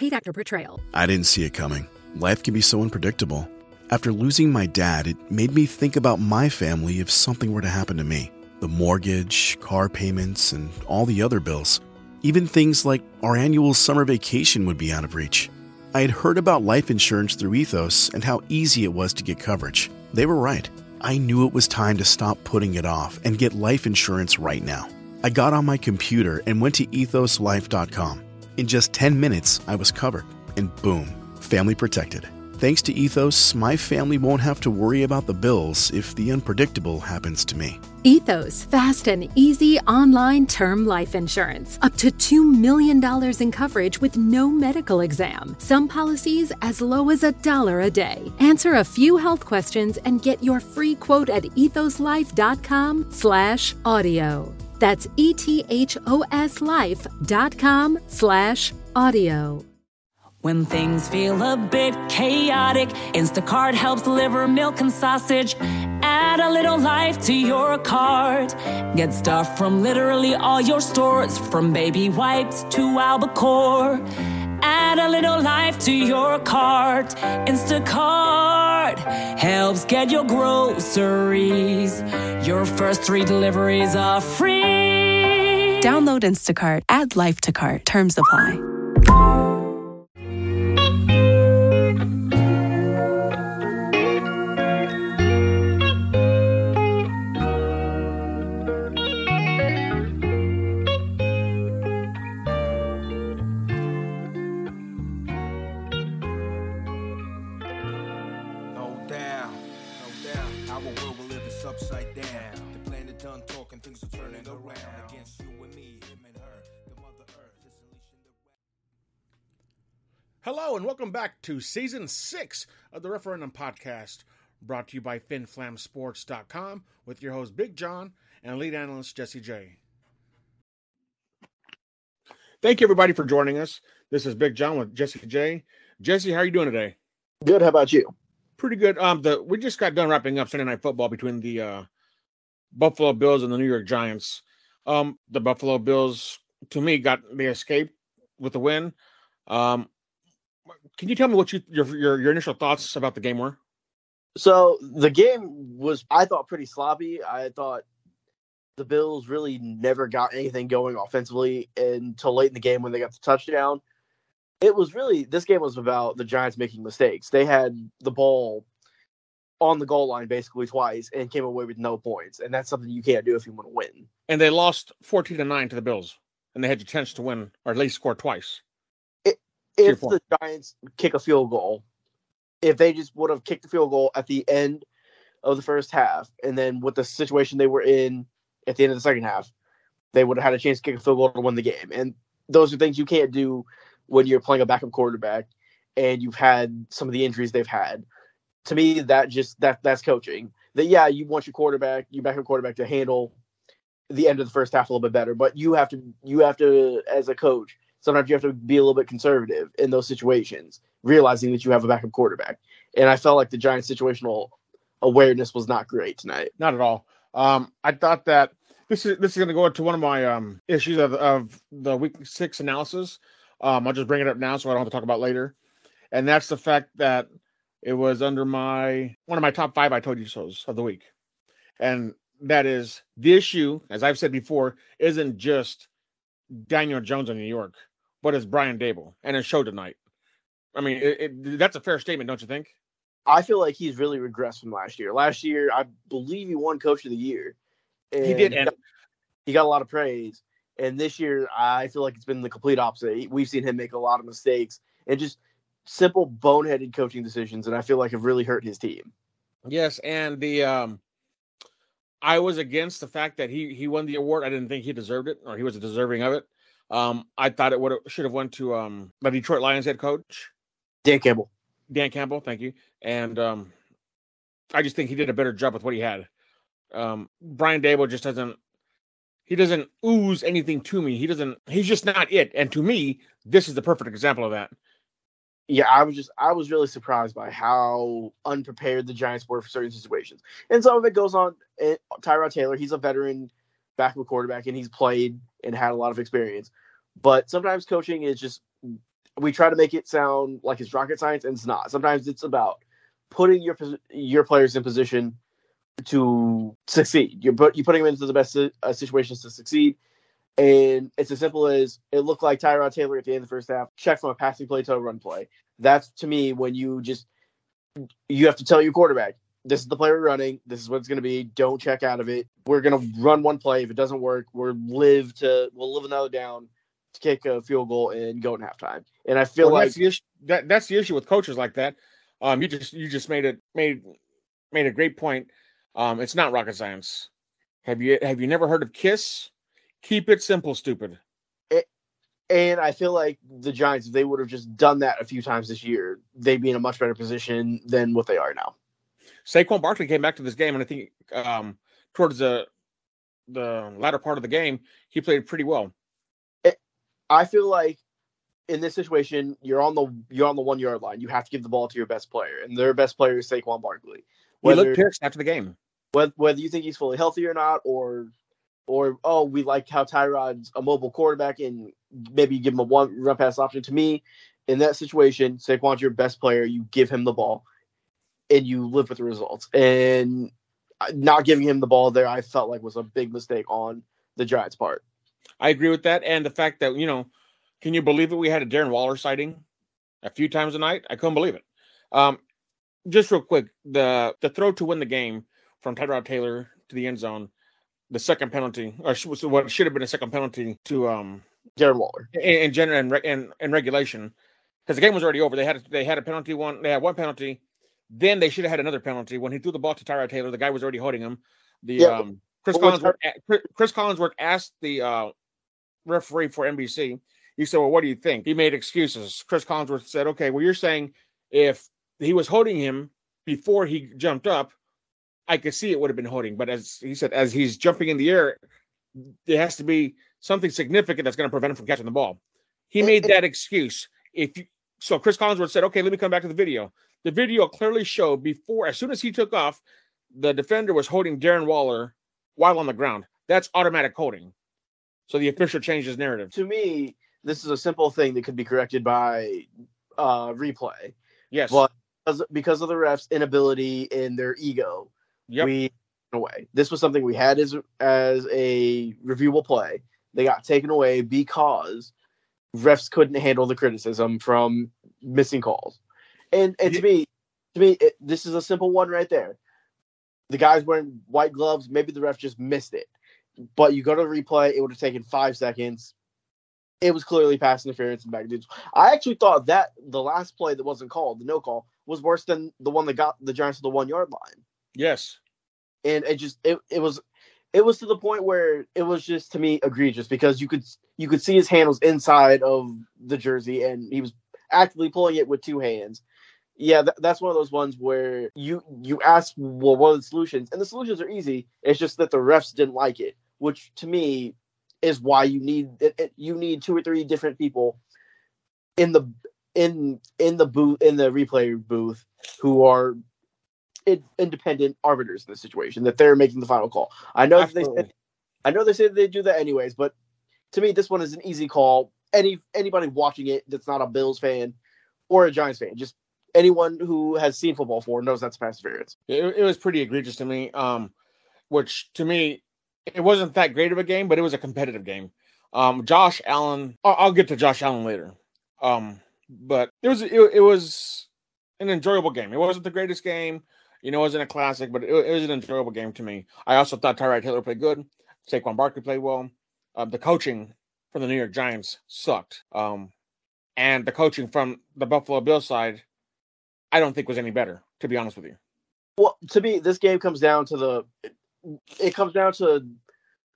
Paid actor portrayal. I didn't see it coming. Life can be so unpredictable. After losing my dad, it made me think about my family if something were to happen to me the mortgage, car payments, and all the other bills. Even things like our annual summer vacation would be out of reach. I had heard about life insurance through Ethos and how easy it was to get coverage. They were right. I knew it was time to stop putting it off and get life insurance right now. I got on my computer and went to ethoslife.com. In just 10 minutes, I was covered, and boom, family protected. Thanks to Ethos, my family won't have to worry about the bills if the unpredictable happens to me. Ethos, fast and easy online term life insurance. Up to $2 million in coverage with no medical exam. Some policies as low as a dollar a day. Answer a few health questions and get your free quote at ethoslife.com slash audio. That's E-T-H-O-S life.com slash audio. When things feel a bit chaotic, Instacart helps deliver milk and sausage. Add a little life to your cart. Get stuff from literally all your stores, from baby wipes to albacore. Add a little life to your cart. Instacart helps get your groceries. Your first three deliveries are free. Download Instacart, add life to cart. Terms apply. Hello, and welcome back to season six of the Referendum Podcast, brought to you by FinFlamSports.com with your host Big John and lead analyst Jesse J. Thank you, everybody, for joining us. This is Big John with Jesse J. Jesse, how are you doing today? Good. How about you? Pretty good. Um, the we just got done wrapping up Sunday Night Football between the uh, Buffalo Bills and the New York Giants. Um, the Buffalo Bills, to me, got they escaped with the win. Um, can you tell me what you your your, your initial thoughts about the game were? So the game was, I thought, pretty sloppy. I thought the Bills really never got anything going offensively until late in the game when they got the touchdown. It was really this game was about the Giants making mistakes. They had the ball on the goal line basically twice and came away with no points, and that's something you can't do if you want to win. And they lost fourteen to nine to the Bills, and they had a chance to win or at least score twice. If the Giants kick a field goal, if they just would have kicked the field goal at the end of the first half, and then with the situation they were in at the end of the second half, they would have had a chance to kick a field goal to win the game. And those are things you can't do when you're playing a backup quarterback and you've had some of the injuries they've had. To me, that just that that's coaching. That yeah, you want your quarterback, your backup quarterback to handle the end of the first half a little bit better, but you have to you have to as a coach sometimes you have to be a little bit conservative in those situations, realizing that you have a backup quarterback. And I felt like the Giants' situational awareness was not great tonight. Not at all. Um, I thought that this is this is going to go into one of my um, issues of, of the week six analysis. Um, I'll just bring it up now so I don't have to talk about later, and that's the fact that it was under my one of my top five I told you so's of the week, and that is the issue, as I've said before, isn't just Daniel Jones in New York, but it's Brian Daboll and his show tonight. I mean, it, it, that's a fair statement, don't you think? I feel like he's really regressed from last year. Last year, I believe he won Coach of the Year. He did, and he got a lot of praise. And this year, I feel like it's been the complete opposite. We've seen him make a lot of mistakes and just simple boneheaded coaching decisions, and I feel like have really hurt his team. Yes, and the um I was against the fact that he he won the award. I didn't think he deserved it or he was deserving of it. Um I thought it would should have went to um the Detroit Lions head coach, Dan Campbell. Dan Campbell, thank you. And um I just think he did a better job with what he had. Um Brian Daboll just doesn't he doesn't ooze anything to me. He doesn't he's just not it. And to me, this is the perfect example of that. yeah, I was just I was really surprised by how unprepared the Giants were for certain situations, and some of it goes on. eh, Tyrod Taylor, he's a veteran backup quarterback, and he's played and had a lot of experience. But sometimes coaching is just we try to make it sound like it's rocket science, and it's not. Sometimes it's about putting your your players in position to succeed. You're put you putting them into the best uh, situations to succeed. And it's as simple as it looked like Tyrod Taylor at the end of the first half, check from a passing play to a run play. That's to me when you just you have to tell your quarterback, this is the play we're running, this is what it's gonna be. Don't check out of it. We're gonna run one play. If it doesn't work, we're live to we'll live another down to kick a field goal and go in halftime. And I feel Well, like that's the issue. That, that's the issue with coaches like that. Um, you just you just made it made made a great point. Um, it's not rocket science. Have you have you never heard of KISS? Keep it simple, stupid. And I feel like the Giants, if they would have just done that a few times this year, they'd be in a much better position than what they are now. Saquon Barkley came back to this game, and I think um, towards the the latter part of the game, he played pretty well. I feel like in this situation, you're on the you're on the one yard line. You have to give the ball to your best player, and their best player is Saquon Barkley. He Whether looked pissed after the game. whether, whether you think he's fully healthy or not, or or oh, we like how Tyrod's a mobile quarterback and maybe give him a one run pass option. To me, in that situation, Saquon's your best player. You give him the ball, and you live with the results. And not giving him the ball there, I felt like was a big mistake on the Giants' part. I agree with that, and the fact that you know, can you believe it? We had a Darren Waller sighting a few times a night. I couldn't believe it. Um, just real quick, the the throw to win the game from Tyrod Taylor to the end zone, the second penalty, or what should have been a second penalty to um Darren Waller. general and re- in, in regulation because the game was already over. They had they had a penalty one. They had one penalty. Then they should have had another penalty when he threw the ball to Tyrod Taylor. The guy was already holding him. The Yeah, um, Chris Collinsworth Chris Collinsworth asked the uh, referee for NBC. He said, "Well, what do you think?" He made excuses. Chris Collinsworth said, "Okay, well, you're saying if he was holding him before he jumped up, I could see it would have been holding. But as he said, as he's jumping in the air, there has to be something significant that's going to prevent him from catching the ball." He made that excuse. If you, so, Chris Collinsworth said, "Okay, let me come back to the video." The video clearly showed before, as soon as he took off, the defender was holding Darren Waller while on the ground. That's automatic holding. So the official changed his narrative. To me, this is a simple thing that could be corrected by uh, replay. Yes. But because, because of the refs' inability and their ego, yep. we away. This was something we had as as a reviewable play. They got taken away because refs couldn't handle the criticism from missing calls. And and to me, to me, it, this is a simple one right there. The guy's wearing white gloves. Maybe the ref just missed it, but you go to the replay. It would have taken five seconds. It was clearly pass interference and back. I actually thought that the last play that wasn't called, the no call, was worse than the one that got the Giants to the one yard line yes. and it just it, it was it was to the point where it was just to me egregious because you could you could see his hand was inside of the jersey and he was actively pulling it with two hands yeah th- that's one of those ones where you you ask well what are the solutions and the solutions are easy it's just that the refs didn't like it which to me is why you need it, it- you need two or three different people in the in in the booth in the replay booth who are in, independent arbiters in this situation that they're making the final call. I know they said, I know they say they do that anyways, but to me, this one is an easy call. Any anybody watching it that's not a Bills fan or a Giants fan, just anyone who has seen football before knows that's pass interference. It, it was pretty egregious to me. Um, which to me, it wasn't that great of a game, but it was a competitive game. Um, Josh Allen. I'll, I'll get to Josh Allen later. Um, but it was it, it was an enjoyable game. It wasn't the greatest game. You know, it wasn't a classic, but it, it was an enjoyable game to me. I also thought Tyrod Taylor played good. Saquon Barkley played well. Uh, the coaching from the New York Giants sucked. Um, and the coaching from the Buffalo Bills side, I don't think was any better, to be honest with you. Well, to me, this game comes down to the it comes down to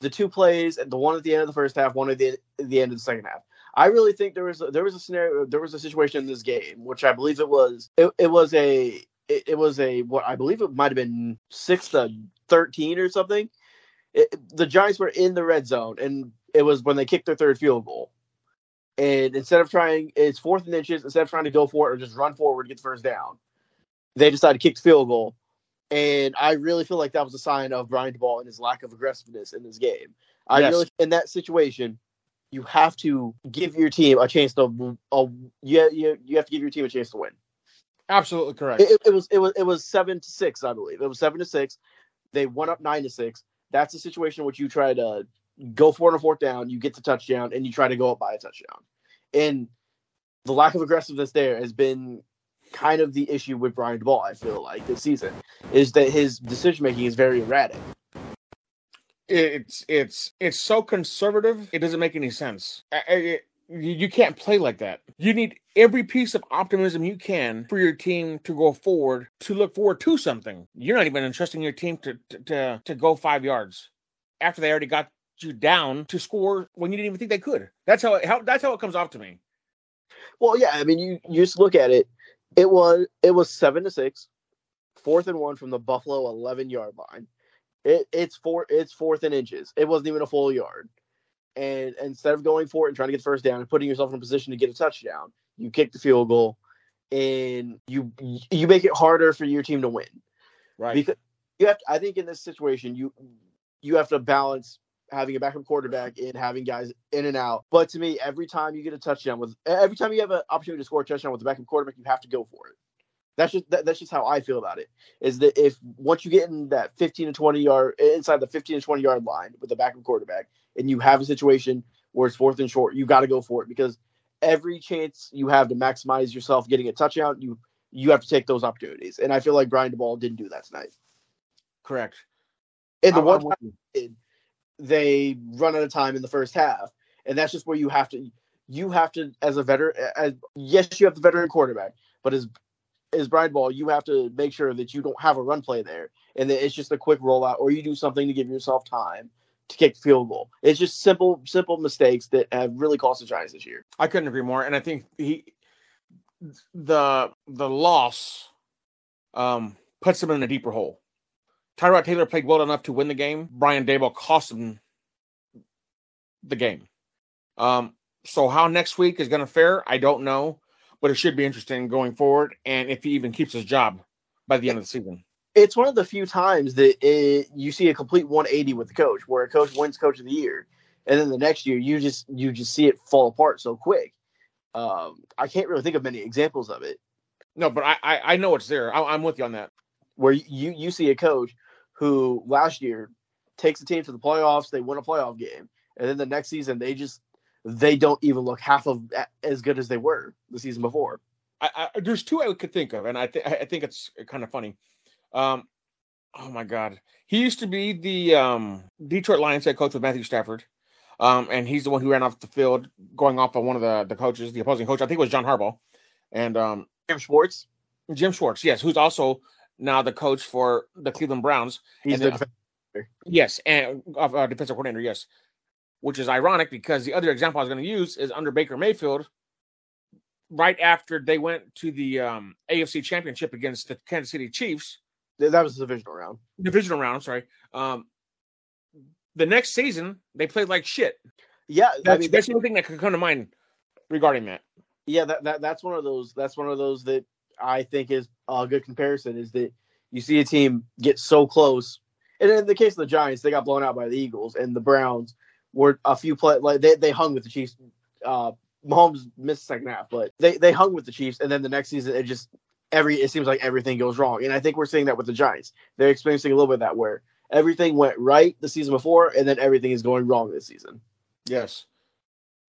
the two plays, the one at the end of the first half, one at the, the end of the second half. I really think there was a, there was a scenario, there was a situation in this game, which I believe it was it, it was a it, it was a what I believe it might have been six to thirteen or something. It, the Giants were in the red zone, and it was when they kicked their third field goal. And instead of trying, it's fourth and inches. Instead of trying to go for it or just run forward, to get the first down, they decided to kick the field goal. And I really feel like that was a sign of Brian Daboll and his lack of aggressiveness in this game. I Yes. really, in that situation, you have to give your team a chance to. Uh, you, you you have to give your team a chance to win. Absolutely correct. It, it was it was it was seven to six, I believe. It was seven to six. They went up nine to six. That's a situation in which you try to go for on a fourth down, you get the touchdown, and you try to go up by a touchdown. And the lack of aggressiveness there has been kind of the issue with Brian Ball. I feel like this season is that his decision making is very erratic. it's it's it's so conservative. It doesn't make any sense. It- you, you can't play like that. You need every piece of optimism you can for your team to go forward, to look forward to something. You're not even entrusting your team to to to, to go five yards after they already got you down to score when you didn't even think they could. That's how, it, how that's how it comes off to me. Well, yeah, I mean, you, you just look at it. It was it was seven to six, fourth and one from the Buffalo eleven yard line. It it's four it's fourth and inches. It wasn't even a full yard. And instead of going for it and trying to get the first down and putting yourself in a position to get a touchdown, you kick the field goal, and you you make it harder for your team to win. Right. Because you have to, I think in this situation you you have to balance having a backup quarterback and having guys in and out. But to me, every time you get a touchdown with every time you have an opportunity to score a touchdown with a backup quarterback, you have to go for it. That's just that, that's just how I feel about it. Is that if once you get in that 15 to 20 yard inside the 15 to 20 yard line with the backup quarterback, and you have a situation where it's fourth and short, you got to go for it because every chance you have to maximize yourself getting a touchdown, you you have to take those opportunities. And I feel like Brian Daboll didn't do that tonight. Correct. And the I'm- one with time did, they run out of time in the first half, and that's just where you have to you have to as a veteran as yes you have the veteran quarterback, but as as Brian Ball, you have to make sure that you don't have a run play there, and that it's just a quick rollout, or you do something to give yourself time to kick field goal. It's just simple simple mistakes that have really cost the Giants this year. I couldn't agree more. And I think he the the loss um puts him in a deeper hole. Tyrod Taylor played well enough to win the game. Brian Daboll cost him the game. Um, so how next week is going to fare, I don't know, but it should be interesting going forward. And if he even keeps his job by the end of the season, It's one of the few times that it, you see a complete 180 with the coach, where a coach wins Coach of the Year, and then the next year you just you just see it fall apart so quick. Um, I can't really think of many examples of it no, but I I, I know it's there. I, I'm with you on that. where you you see a coach who last year takes the team to the playoffs, they win a playoff game, and then the next season they just they don't even look half of as good as they were the season before. I, I, there's two I could think of, and I think I think it's kind of funny. Um, oh my God, he used to be the um, Detroit Lions head coach with Matthew Stafford, um, and he's the one who ran off the field going off on one of the the coaches, the opposing coach. I think it was John Harbaugh, and um, Jim Schwartz, Jim Schwartz, yes, who's also now the coach for the Cleveland Browns. he's the defensive Yes, and uh, uh, defensive coordinator, yes. Which is ironic because the other example I was going to use is under Baker Mayfield, right after they went to the um, AFC Championship against the Kansas City Chiefs, that was the divisional round. divisional round. I'm sorry. Um, the next season they played like shit. Yeah, That's, I mean that's the only thing that could come to mind regarding that. yeah that, that that's one of those that's one of those that i think is a good comparison is that you see a team get so close and in the case of the giants they got blown out by the eagles and the browns were a few play like they, they hung with the chiefs uh Mahomes missed the second half, but they, they hung with the Chiefs, and then the next season it just every it seems like everything goes wrong, and I think we're seeing that with the Giants. They're experiencing a little bit of that where everything went right the season before, and then everything is going wrong this season. Yes.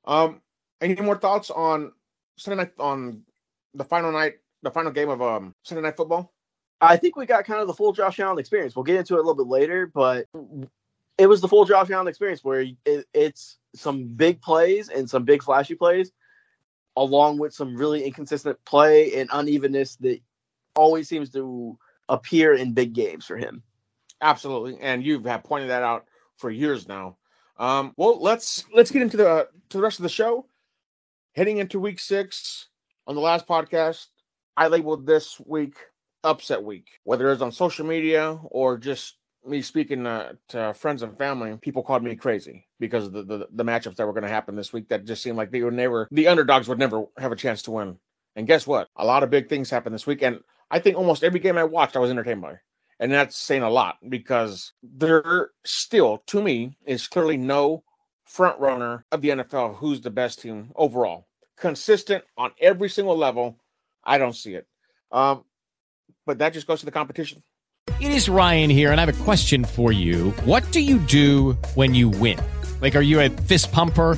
Um. Any more thoughts on Sunday night on the final night, the final game of um Sunday night football? I think we got kind of the full Josh Allen experience. We'll get into it a little bit later, but it was the full Josh Allen experience where it, it's some big plays and some big flashy plays, along with some really inconsistent play and unevenness that always seems to appear in big games for him. Absolutely, and you have pointed that out for years now. Um, well, let's let's get into the to the rest of the show. Heading into week six, on the last podcast, I labeled this week upset week. Whether it's on social media or just me speaking uh, to friends and family, people called me crazy because of the the, the matchups that were going to happen this week. That just seemed like they would never, the underdogs would never have a chance to win. And guess what? A lot of big things happened this week, and I think almost every game I watched, I was entertained by and that's saying a lot because there still to me is clearly no front runner of the NFL. Who's the best team overall? Consistent on every single level. I don't see it. Um, but that just goes to the competition. It is Ryan here, and I have a question for you. What do you do when you win? Like, are you a fist pumper?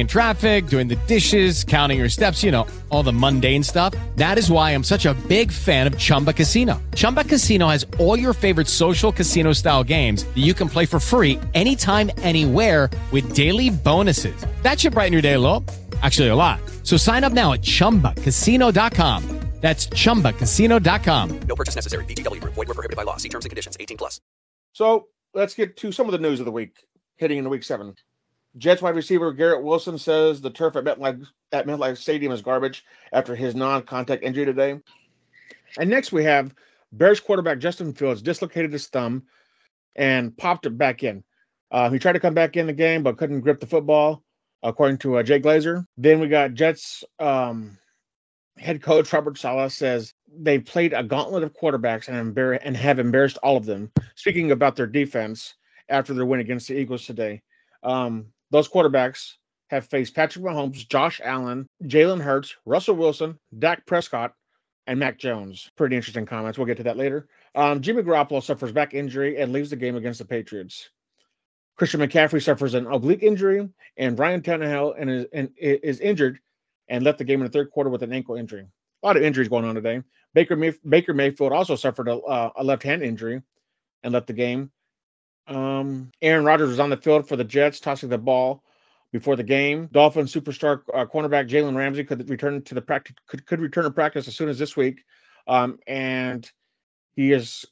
in traffic, doing the dishes, counting your steps, you know, all the mundane stuff. That is why I'm such a big fan of Chumba Casino. Chumba Casino has all your favorite social casino style games that you can play for free anytime, anywhere with daily bonuses. That should brighten your day a little. Actually, a lot. So sign up now at chumbacasino.com. That's chumbacasino.com. No purchase necessary. VGW Group. Void were prohibited by law. See terms and conditions. 18 plus. So let's get to some of the news of the week heading into week seven. Jets wide receiver Garrett Wilson says the turf at MetLife, at MetLife Stadium is garbage after his non contact injury today. And next we have Bears quarterback Justin Fields dislocated his thumb and popped it back in. Uh, he tried to come back in the game but couldn't grip the football, according to uh, Jay Glazer. Then we got Jets um, head coach Robert Saleh says they played a gauntlet of quarterbacks and, embar- and have embarrassed all of them. Speaking about their defense after their win against the Eagles today, um, those quarterbacks have faced Patrick Mahomes, Josh Allen, Jalen Hurts, Russell Wilson, Dak Prescott, and Mac Jones. Pretty interesting comments. We'll get to that later. Um, Jimmy Garoppolo suffers back injury and leaves the game against the Patriots. Christian McCaffrey suffers an oblique injury, and Ryan Tannehill and is, and is injured and left the game in the third quarter with an ankle injury. A lot of injuries going on today. Baker May- Baker Mayfield also suffered a, uh, a left hand injury and left the game. Um, Aaron Rodgers was on the field for the Jets, tossing the ball before the game. Dolphin superstar uh, cornerback Jalen Ramsey could return to the practice could, could return to practice as soon as this week, um, and he is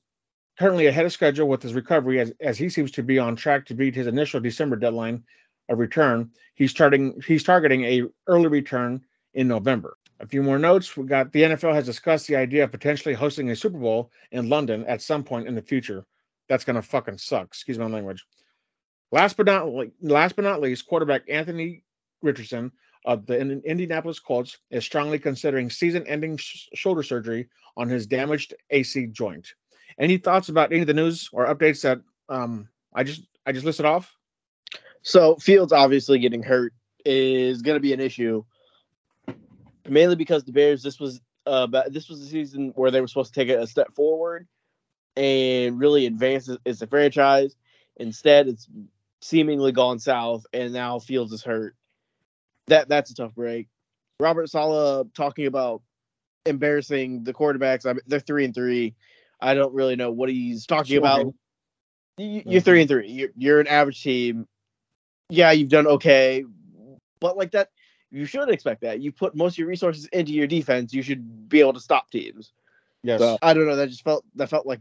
currently ahead of schedule with his recovery as, as he seems to be on track to beat his initial December deadline of return. He's starting he's targeting a early return in November. A few more notes. We got the NFL has discussed the idea of potentially hosting a Super Bowl in London at some point in the future. That's gonna fucking suck. Excuse my language. Last but not last but not least, quarterback Anthony Richardson of the Indianapolis Colts is strongly considering season-ending sh- shoulder surgery on his damaged AC joint. Any thoughts about any of the news or updates that um, I just I just listed off? So Fields obviously getting hurt is going to be an issue, mainly because the Bears this was uh this was the season where they were supposed to take a step forward and really advances as a franchise. Instead, it's seemingly gone south, and now Fields is hurt. That that's a tough break. Robert Saleh talking about embarrassing the quarterbacks. I mean, they're three and three. I don't really know what he's talking about. You, you're three and three. You're, you're an average team. Yeah, you've done okay, but like that, you should expect that. You put most of your resources into your defense. You should be able to stop teams. Yes. So I don't know. That just felt that felt like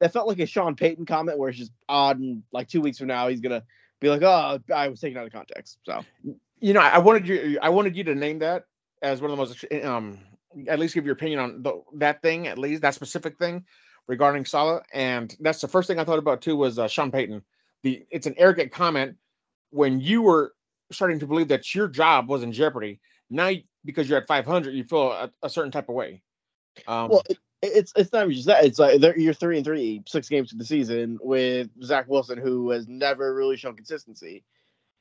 that felt like a Sean Payton comment where it's just odd and like two weeks from now he's gonna be like, oh, I was taken out of context. So you know, I wanted you I wanted you to name that as one of the most um at least give your opinion on the, that thing at least that specific thing regarding Saleh. and that's the first thing I thought about too was uh, Sean Payton. The it's an arrogant comment when you were starting to believe that your job was in jeopardy. Now because you're at 500, you feel a, a certain type of way. Um, well, it, it's it's not just that. It's like you're three and three, six games to the season with Zach Wilson, who has never really shown consistency.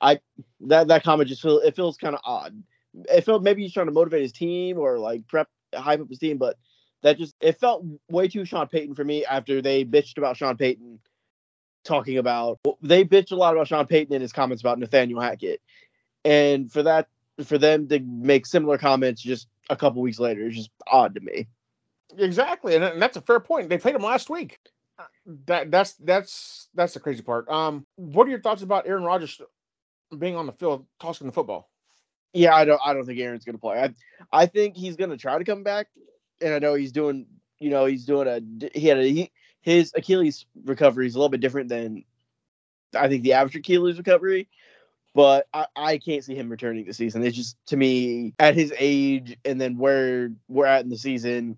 I that that comment just feel it feels kind of odd. It felt maybe he's trying to motivate his team or like prep hype up his team, but that just it felt way too Sean Payton for me after they bitched about Sean Payton talking about they bitched a lot about Sean Payton in his comments about Nathaniel Hackett. And for that for them to make similar comments just a couple weeks later is just odd to me. Exactly, and, and that's a fair point. They played him last week. That that's that's that's the crazy part. Um, what are your thoughts about Aaron Rodgers being on the field tossing the football? Yeah, I don't I don't think Aaron's gonna play. I I think he's gonna try to come back, and I know he's doing you know he's doing a he had a he, his Achilles recovery is a little bit different than I think the average Achilles recovery, but I, I can't see him returning this season. It's just to me at his age and then where we're at in the season,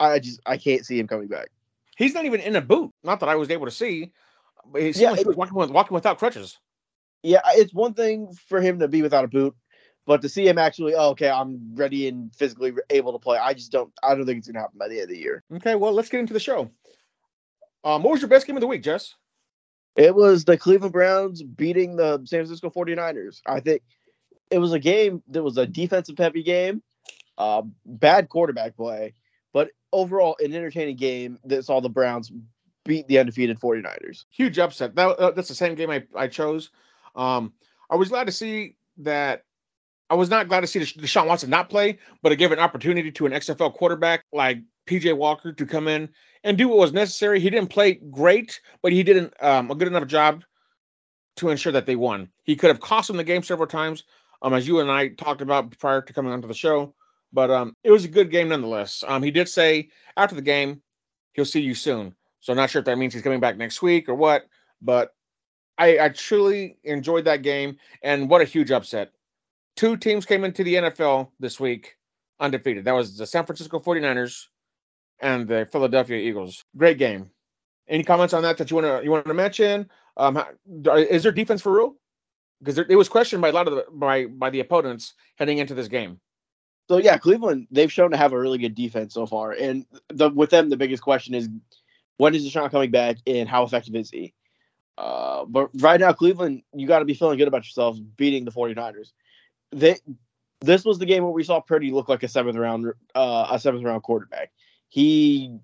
I just I can't see him coming back. He's not even in a boot. Not that I was able to see. But he's Yeah, yeah, it- walking, with, walking without crutches. Yeah, it's one thing for him to be without a boot, but to see him actually, oh, okay, I'm ready and physically able to play. I just don't. I don't think it's gonna happen by the end of the year. Okay, well, let's get into the show. Um, what was your best game of the week, Jess? It was the Cleveland Browns beating the San Francisco 49ers. I think it was a game that was a defensive heavy game, uh, bad quarterback play, overall an entertaining game that saw the Browns beat the undefeated 49ers. Huge upset. That, uh, that's the same game I, I chose. Um, I was glad to see that. I was not glad to see Desha- Deshaun Watson not play, but it gave an opportunity to an XFL quarterback like PJ Walker to come in and do what was necessary. He didn't play great, but he did an, um, a good enough job to ensure that they won. He could have cost them the game several times, um, as you and I talked about prior to coming onto the show. But um, it was a good game nonetheless. Um, he did say after the game, he'll see you soon. So I'm not sure if that means he's coming back next week or what, but I, I truly enjoyed that game. And what a huge upset. Two teams came into the NFL this week undefeated. That was the San Francisco 49ers and the Philadelphia Eagles. Great game. Any comments on that that you want to you want to mention? Um, is there defense for real? Because it was questioned by a lot of the by by the opponents heading into this game. So yeah, Cleveland they've shown to have a really good defense so far, and the with them the biggest question is when is Deshaun coming back and how effective is he? Uh, but right now, Cleveland, you got to be feeling good about yourselves beating the 49ers. They this was the game where we saw Purdy look like a seventh round uh, a seventh round quarterback. He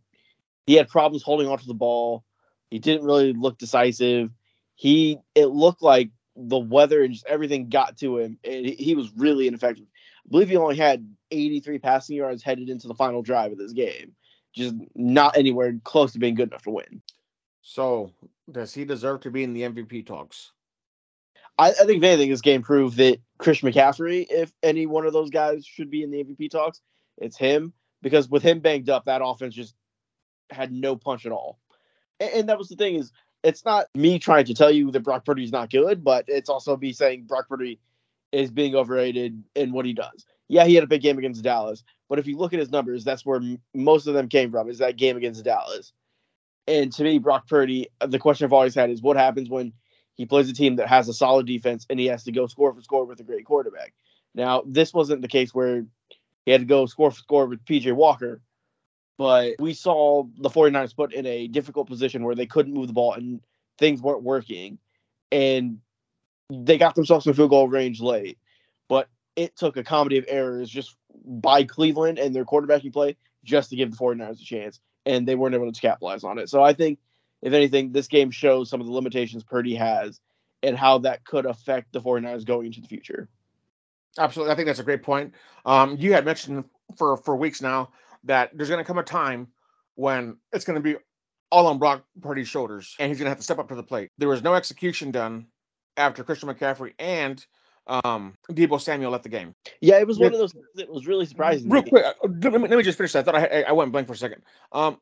he had problems holding onto the ball. He didn't really look decisive. He it looked like the weather and just everything got to him, and he, he was really ineffective. I believe he only had 83 passing yards headed into the final drive of this game. Just not anywhere close to being good enough to win. So does he deserve to be in the MVP talks? I, I think if anything, this game proved that Chris McCaffrey, if any one of those guys should be in the MVP talks, it's him. Because with him banged up, that offense just had no punch at all. And, and that was the thing is, it's not me trying to tell you that Brock Purdy is not good, but it's also me saying Brock Purdy is being overrated in what he does. Yeah, he had a big game against Dallas, but if you look at his numbers, that's where m- most of them came from. Is that game against Dallas? And to me, Brock Purdy, uh, the question I've always had is what happens when he plays a team that has a solid defense and he has to go score for score with a great quarterback. Now, this wasn't the case where he had to go score for score with PJ Walker, but we saw the 49ers put in a difficult position where they couldn't move the ball and things weren't working. And they got themselves in field goal range late. But it took a comedy of errors just by Cleveland and their quarterbacking play just to give the 49ers a chance. And they weren't able to capitalize on it. So I think, if anything, this game shows some of the limitations Purdy has and how that could affect the 49ers going into the future. Absolutely, I think that's a great point. Um, you had mentioned for for weeks now that there's going to come a time when it's going to be all on Brock Purdy's shoulders, and he's going to have to step up to the plate. There was no execution done after Christian McCaffrey and um, Deebo Samuel left the game. Yeah, it was one of those things that was really surprising. Real quick, uh, let me, let me just finish that. I thought I, I- I went blank for a second. Um,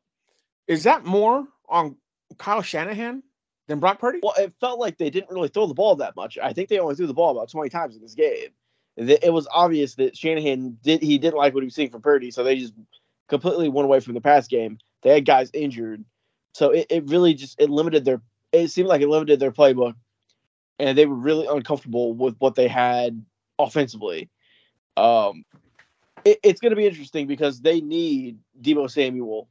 is that more on Kyle Shanahan than Brock Purdy? Well, it felt like they didn't really throw the ball that much. I think they only threw the ball about 20 times in this game. It was obvious that Shanahan did he didn't like what he was seeing from Purdy, so they just completely went away from the pass game. They had guys injured, so it, it really just it limited their. It seemed like it limited their playbook, and they were really uncomfortable with what they had offensively. Um, it, it's going to be interesting because they need Deebo Samuel,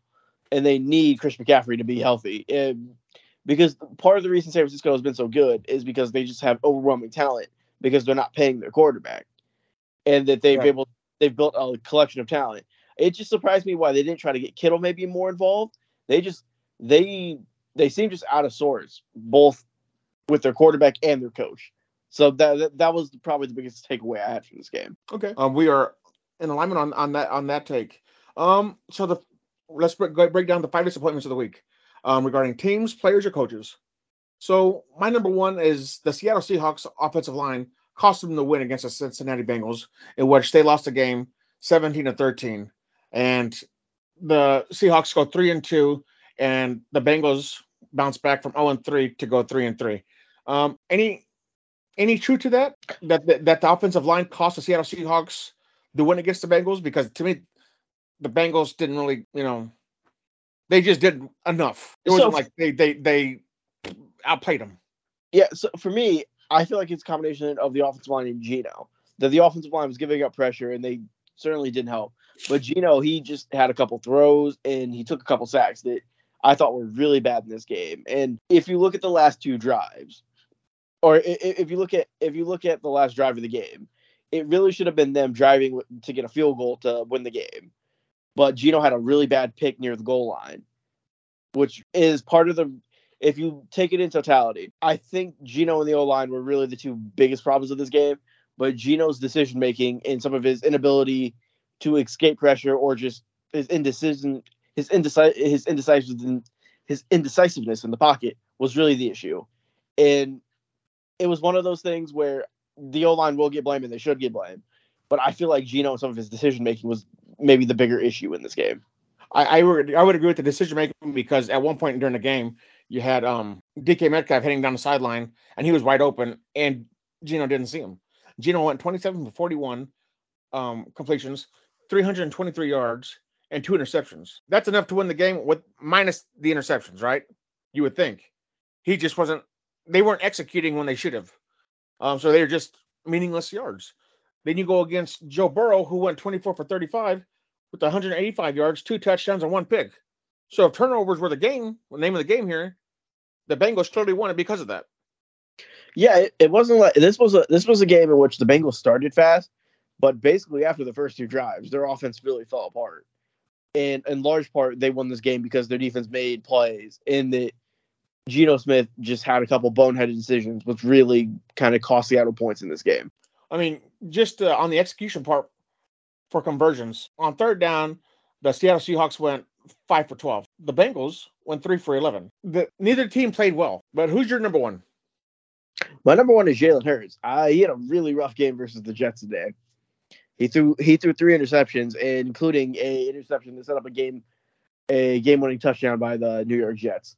and they need Chris McCaffrey to be healthy. And because part of the reason San Francisco has been so good is because they just have overwhelming talent because they're not paying their quarterback, and that they've Right. able they've built a collection of talent. It just surprised me why they didn't try to get Kittle maybe more involved. They just they they seem just out of sorts both with their quarterback and their coach. So that that, that was probably the biggest takeaway I had from this game. Okay. Um, we are in alignment on, on that on that take. Um, so the let's break, break down the five disappointments of the week um, regarding teams, players, or coaches. So my number one is the Seattle Seahawks offensive line cost them the win against the Cincinnati Bengals, in which they lost the game 17 to 13. And the Seahawks go three and two, and the Bengals bounce back from 0 and 3 to go three and three. Um, any any truth to that? That that, that the offensive line cost the Seattle Seahawks the win against the Bengals? Because to me, the Bengals didn't really, you know, they just did enough. It wasn't So- like they they they outplayed them. Yeah, so for me, I feel like it's a combination of the offensive line and Geno. That the offensive line was giving up pressure and they certainly didn't help. But Geno, he just had a couple throws and he took a couple sacks that I thought were really bad in this game. And if you look at the last two drives, or if you look at if you look at the last drive of the game, it really should have been them driving to get a field goal to win the game. But Geno had a really bad pick near the goal line, which is part of the if you take it in totality, I think Geno and the O line were really the two biggest problems of this game. But Geno's decision making and some of his inability to escape pressure or just his indecision, his indecisive, his indecisiveness, his indecisiveness in the pocket was really the issue. And it was one of those things where the O line will get blamed and they should get blamed. But I feel like Geno and some of his decision making was maybe the bigger issue in this game. I, I would I would agree with the decision making because at one point during the game you had um DK Metcalf heading down the sideline and he was wide open and Geno didn't see him. Geno went 27 for 41 um completions, 323 yards and two interceptions. That's enough to win the game with minus the interceptions, right? You would think. He just wasn't they weren't executing when they should have. Um so they're just meaningless yards. Then you go against Joe Burrow who went 24 for 35 with 185 yards, two touchdowns, and one pick. So if turnovers were the game, the name of the game here, the Bengals clearly won it because of that. Yeah, it, it wasn't like this was a this was a game in which the Bengals started fast, but basically after the first two drives, their offense really fell apart. And in large part, they won this game because their defense made plays, and that Geno Smith just had a couple boneheaded decisions, which really kind of cost Seattle points in this game. I mean, just uh, on the execution part for conversions, on third down, the Seattle Seahawks went five for 12. The Bengals went three for 11. The, neither team played well, but who's your number one? My number one is Jalen Hurts. Uh, he had a really rough game versus the Jets today. He threw he threw three interceptions, including a interception that set up a game a game winning touchdown by the New York Jets.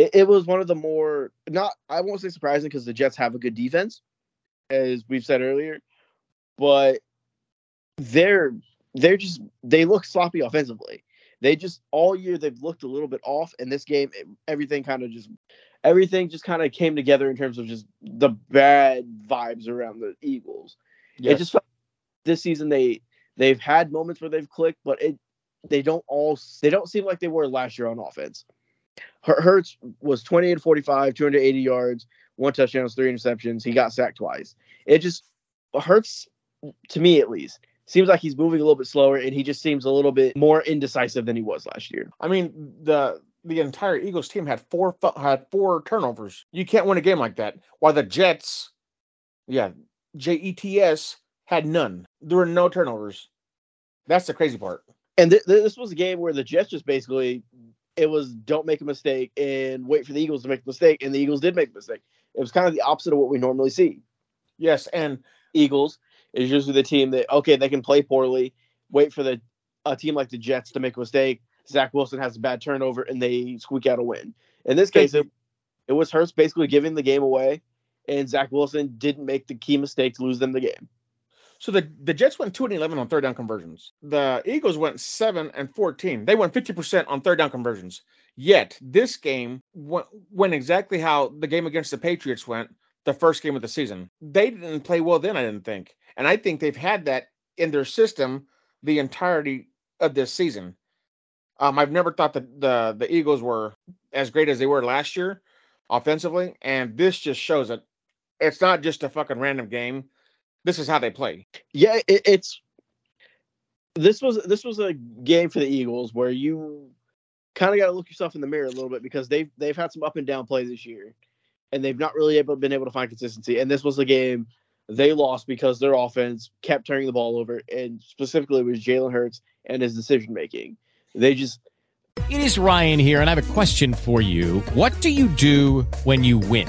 It, it was one of the more not I won't say surprising because the Jets have a good defense, as we've said earlier, but they're they're just they look sloppy offensively. They just all year they've looked a little bit off. In this game, it- everything kind of just everything just kind of came together in terms of just the bad vibes around the Eagles. It just this season they they've had moments where they've clicked, but it they don't all they don't seem like they were last year on offense. Hurts was 28 to 45, 280 yards, one touchdown, three interceptions. He got sacked twice. It just Hurts to me at least seems like he's moving a little bit slower and he just seems a little bit more indecisive than he was last year. I mean, the the entire Eagles team had four had four turnovers. You can't win a game like that. While the Jets, yeah, J E T S had none. There were no turnovers. That's the crazy part. And th- th- this was a game where the Jets just basically it was don't make a mistake and wait for the Eagles to make a mistake, and the Eagles did make a mistake. It was kind of the opposite of what we normally see. Yes, and Eagles is usually the team that okay they can play poorly, wait for the a team like the Jets to make a mistake. Zach Wilson has a bad turnover and they squeak out a win. In this case, it, it was Hurts basically giving the game away, and Zach Wilson didn't make the key mistake to lose them the game. So the, the Jets went 2 and 11 on third down conversions. The Eagles went 7 and 14. They went 50% on third down conversions. Yet this game went, went exactly how the game against the Patriots went the first game of the season. They didn't play well then, I didn't think. And I think they've had that in their system the entirety of this season. Um, I've never thought that the, the Eagles were as great as they were last year offensively. And this just shows it. it's not just a fucking random game. This is how they play. Yeah, it, it's this was this was a game for the Eagles where you kind of got to look yourself in the mirror a little bit because they've they've had some up and down play this year, and they've not really able been able to find consistency. And this was a game they lost because their offense kept turning the ball over, and specifically it was Jalen Hurts and his decision making. They just It is Ryan here, and I have a question for you. What do you do when you win?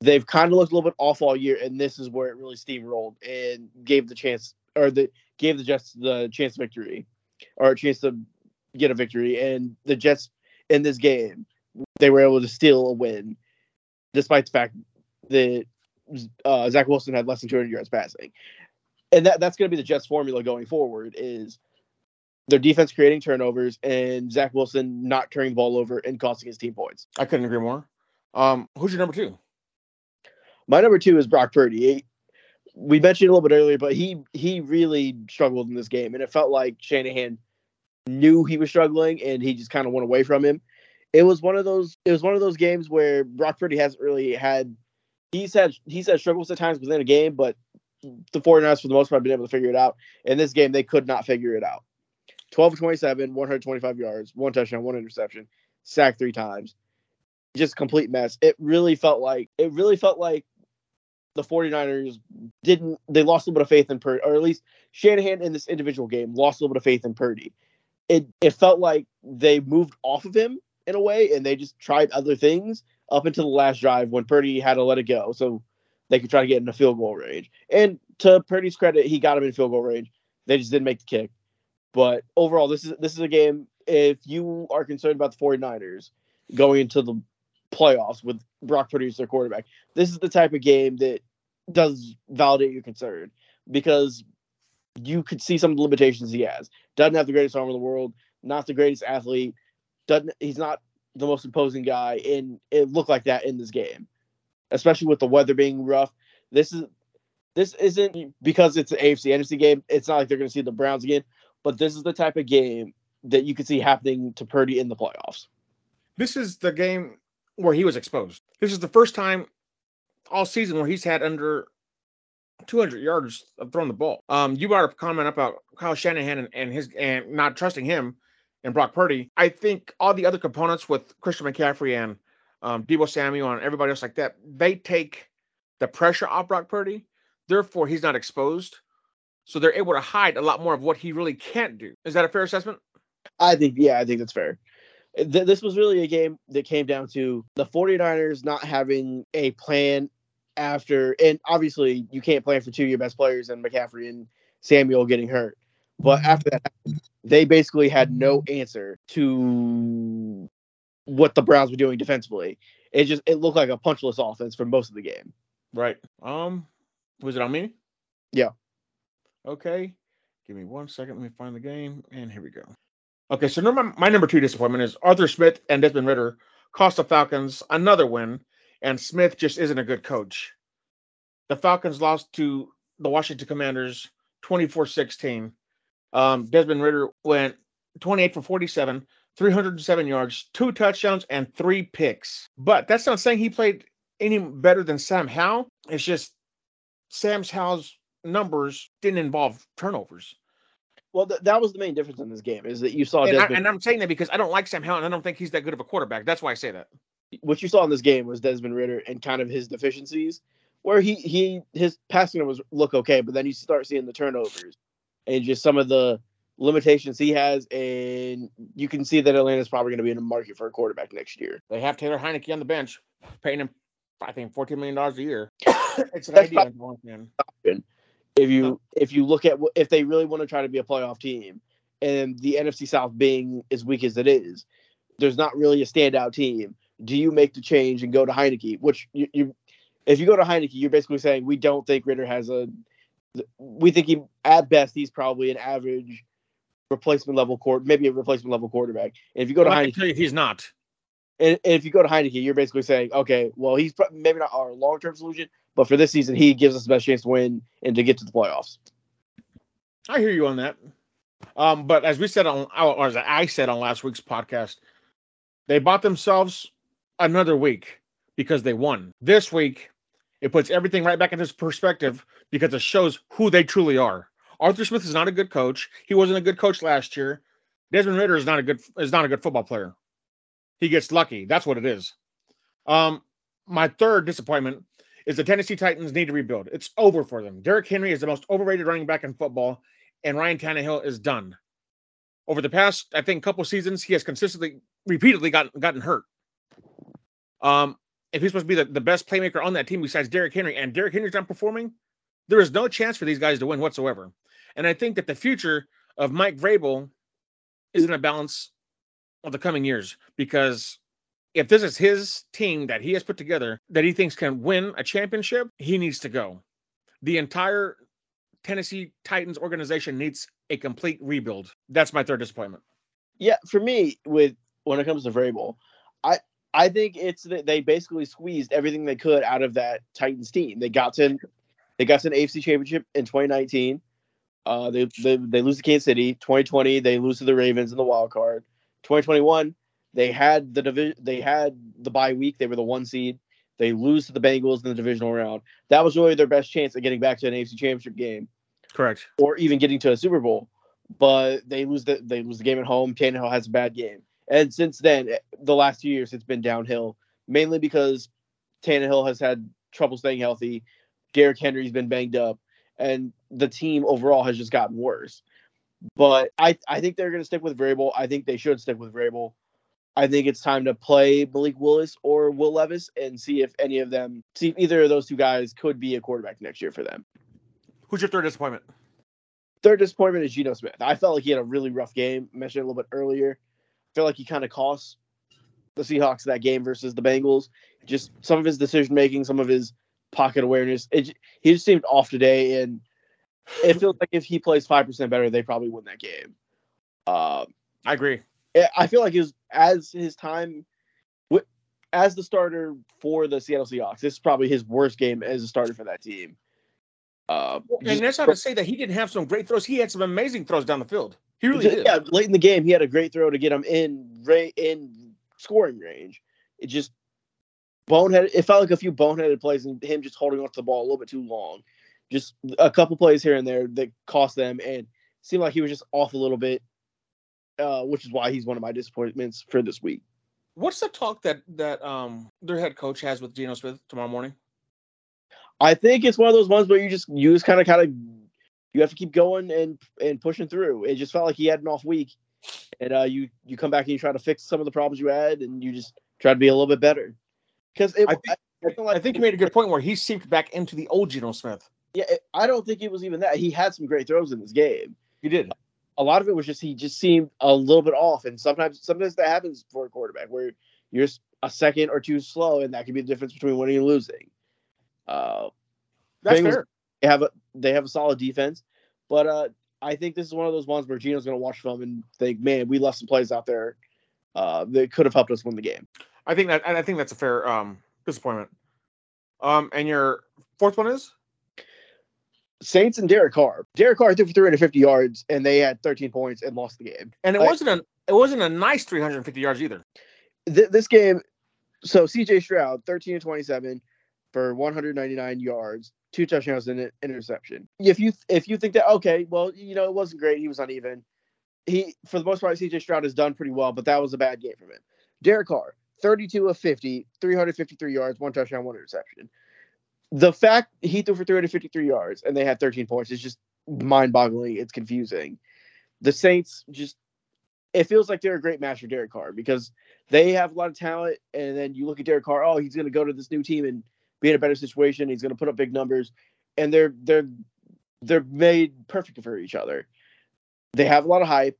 They've kind of looked a little bit off all year, and this is where it really steamrolled and gave the chance or the gave the Jets the chance victory or a chance to get a victory. And the Jets in this game, they were able to steal a win, despite the fact that uh, Zach Wilson had less than 200 yards passing. And that, that's going to be the Jets' formula going forward: is their defense creating turnovers and Zach Wilson not turning the ball over and costing his team points. I couldn't agree more. Um, who's your number two? My number two is Brock Purdy. He- we mentioned a little bit earlier, but he he really struggled in this game, and it felt like Shanahan knew he was struggling, and he just kind of went away from him. It was one of those. It was one of those games where Brock Purdy hasn't really had. He's had he's had struggles at times within a game, but the 49ers for the most part have been able to figure it out. In this game, they could not figure it out. 12 of 27, 125 yards, one touchdown, one interception, sacked three times. Just complete mess. It really felt like it really felt like the 49ers didn't they lost a little bit of faith in Purdy, or at least Shanahan in this individual game lost a little bit of faith in Purdy. It it felt like they moved off of him in a way and they just tried other things up until the last drive when Purdy had to let it go. So they could try to get in the field goal range. And to Purdy's credit, he got him in field goal range. They just didn't make the kick. But overall, this is this is a game. If you are concerned about the 49ers going into the playoffs with Brock Purdy as their quarterback, this is the type of game that does validate your concern because you could see some of the limitations he has. Doesn't have the greatest arm in the world, not the greatest athlete. Doesn't he's not the most imposing guy, and it looked like that in this game, especially with the weather being rough. This is this isn't because it's an AFC NFC game. It's not like they're going to see the Browns again, but this is the type of game that you could see happening to Purdy in the playoffs. This is the game where he was exposed. This is the first time all season where he's had under 200 yards of throwing the ball. Um, you brought up a comment up about Kyle Shanahan and, and his and not trusting him and Brock Purdy. I think all the other components with Christian McCaffrey and um, Deebo Samuel and everybody else like that, they take the pressure off Brock Purdy. Therefore, he's not exposed. So they're able to hide a lot more of what he really can't do. Is that a fair assessment? I think, yeah, I think that's fair. Th- This was really a game that came down to the 49ers not having a plan after, and obviously you can't plan for two of your best players and McCaffrey and Samuel getting hurt. But after that, they basically had no answer to what the Browns were doing defensively. It just it looked like a punchless offense for most of the game. Right. Um, was it on me? Yeah. Okay. Give me one second. Let me find the game. And here we go. Okay. So number, my number two disappointment is Arthur Smith and Desmond Ridder cost the Falcons another win, and Smith just isn't a good coach. The Falcons lost to the Washington Commanders 24 16. Um, Desmond Ridder went 28 for 47, 307 yards, two touchdowns, and three picks. But that's not saying he played any better than Sam Howell. It's just Sam Howell's numbers didn't involve turnovers. Well, th- that was the main difference in this game is that you saw And, I, Desmond. and I'm saying that because I don't like Sam Howell and I don't think he's that good of a quarterback. That's why I say that. what you saw in this game was Desmond Ridder and kind of his deficiencies, where he he his passing was look okay, but then you start seeing the turnovers and just some of the limitations he has, and you can see that Atlanta's probably going to be in the market for a quarterback next year. They have Taylor Heinicke on the bench, paying him, I think, $14 million a year. it's an That's idea. on the one hand. If you if you look at if they really want to try to be a playoff team, and the NFC South being as weak as it is, there's not really a standout team. Do you make the change and go to Heinicke? Which you, you if you go to Heinicke, you're basically saying we don't think Ridder has a we think he at best he's probably an average replacement level court, maybe a replacement level quarterback. And if you go to Well, I can Heinicke, tell you he's not. and, and if you go to Heinicke, you're basically saying, okay, well he's pro- maybe not our long term solution, but for this season he gives us the best chance to win and to get to the playoffs. I hear you on that. Um, but as we said on, or as I said on last week's podcast, they bought themselves another week because they won. This week, it puts everything right back into perspective because it shows who they truly are. Arthur Smith is not a good coach. He wasn't a good coach last year. Desmond Ridder is not a good is not a good football player. He gets lucky. That's what it is. Um, my third disappointment is the Tennessee Titans need to rebuild. It's over for them. Derrick Henry is the most overrated running back in football, and Ryan Tannehill is done. Over the past, I think, couple seasons, he has consistently, repeatedly gotten gotten hurt. Um, if he's supposed to be the, the best playmaker on that team besides Derrick Henry, and Derrick Henry's not performing, there is no chance for these guys to win whatsoever. And I think that the future of Mike Vrabel is in a balance of the coming years because if this is his team that he has put together that he thinks can win a championship, he needs to go. The entire Tennessee Titans organization needs a complete rebuild. That's my third disappointment. Yeah, for me, with when it comes to Vrabel, I I think it's that they basically squeezed everything they could out of that Titans team. They got to they got to an AFC championship in 2019. Uh, they, they they lose to Kansas City. 2020 they lose to the Ravens in the wild card. 2021 they had the division they had the bye week. They were the one seed. They lose to the Bengals in the divisional round. That was really their best chance at getting back to an AFC championship game Correct. or even getting to a Super Bowl. But they lose the they lose the game at home. Tannehill has a bad game, and since then, eh, the last two years, it's been downhill. Mainly because Tannehill has had trouble staying healthy. Derrick Henry's been banged up, and the team overall has just gotten worse. But I I think they're going to stick with Vrabel. I think they should stick with Vrabel. I think it's time to play Malik Willis or Will Levis and see if any of them, see if either of those two guys could be a quarterback next year for them. Who's your third disappointment? Third disappointment is Geno Smith. I felt like he had a really rough game. I mentioned it a little bit earlier. I feel like he kind of cost the Seahawks that game versus the Bengals. Just some of his decision making, some of his pocket awareness. It, he just seemed off today, and it feels like if he plays five percent better, they probably win that game. Uh, I agree. I- feel like his as his time as the starter for the Seattle Seahawks. This is probably his worst game as a starter for that team. Uh, And that's not to say that he didn't have some great throws. He had some amazing throws down the field. He really did. Yeah, late in the game, he had a great throw to get him in ra- in scoring range. It just boneheaded. It felt like a few boneheaded plays and him just holding onto the ball a little bit too long. Just a couple plays here and there that cost them, and seemed like he was just off a little bit, uh, which is why he's one of my disappointments for this week. What's the talk that that um their head coach has with Geno Smith tomorrow morning? I think it's one of those ones where you just you just kind of kind of you have to keep going and and pushing through. It just felt like he had an off week, and uh, you you come back and you try to fix some of the problems you had, and you just try to be a little bit better. Because I think I like I think you made a good point where he seeped back into the old Geno Smith. yeah, it- I don't think it was even that. He had some great throws in this game. He did. A lot of it was just he just seemed a little bit off, and sometimes sometimes that happens for a quarterback where you're a second or two slow, and that can be the difference between winning and losing. Uh, That's fair. they have a they have a solid defense, but uh, I think this is one of those ones where Geno's going to watch film and think, man, we left some plays out there uh, that could have helped us win the game. I think that I think that's a fair um disappointment. Um, and your fourth one is Saints and Derek Carr. Derek Carr threw for 350 yards, and they had 13 points and lost the game. and it I- wasn't a it wasn't a nice 350 yards either. Th- this game, so CJ Stroud, 13 and 27 for 199 yards, two touchdowns and an interception. If you if you think that okay, well, you know, it wasn't great. He was uneven. He for the most part, CJ Stroud has done pretty well, but that was a bad game from him. Derek Carr, 32 of 50, 353 yards, one touchdown, one interception. The fact he threw for 353 yards and they had 13 points is just mind-boggling. It's confusing. The Saints just it feels like they're a great match for Derek Carr because they have a lot of talent, and then you look at Derek Carr. Oh, he's going to go to this new team and be in a better situation. He's going to put up big numbers, and they're they're they're made perfect for each other. They have a lot of hype.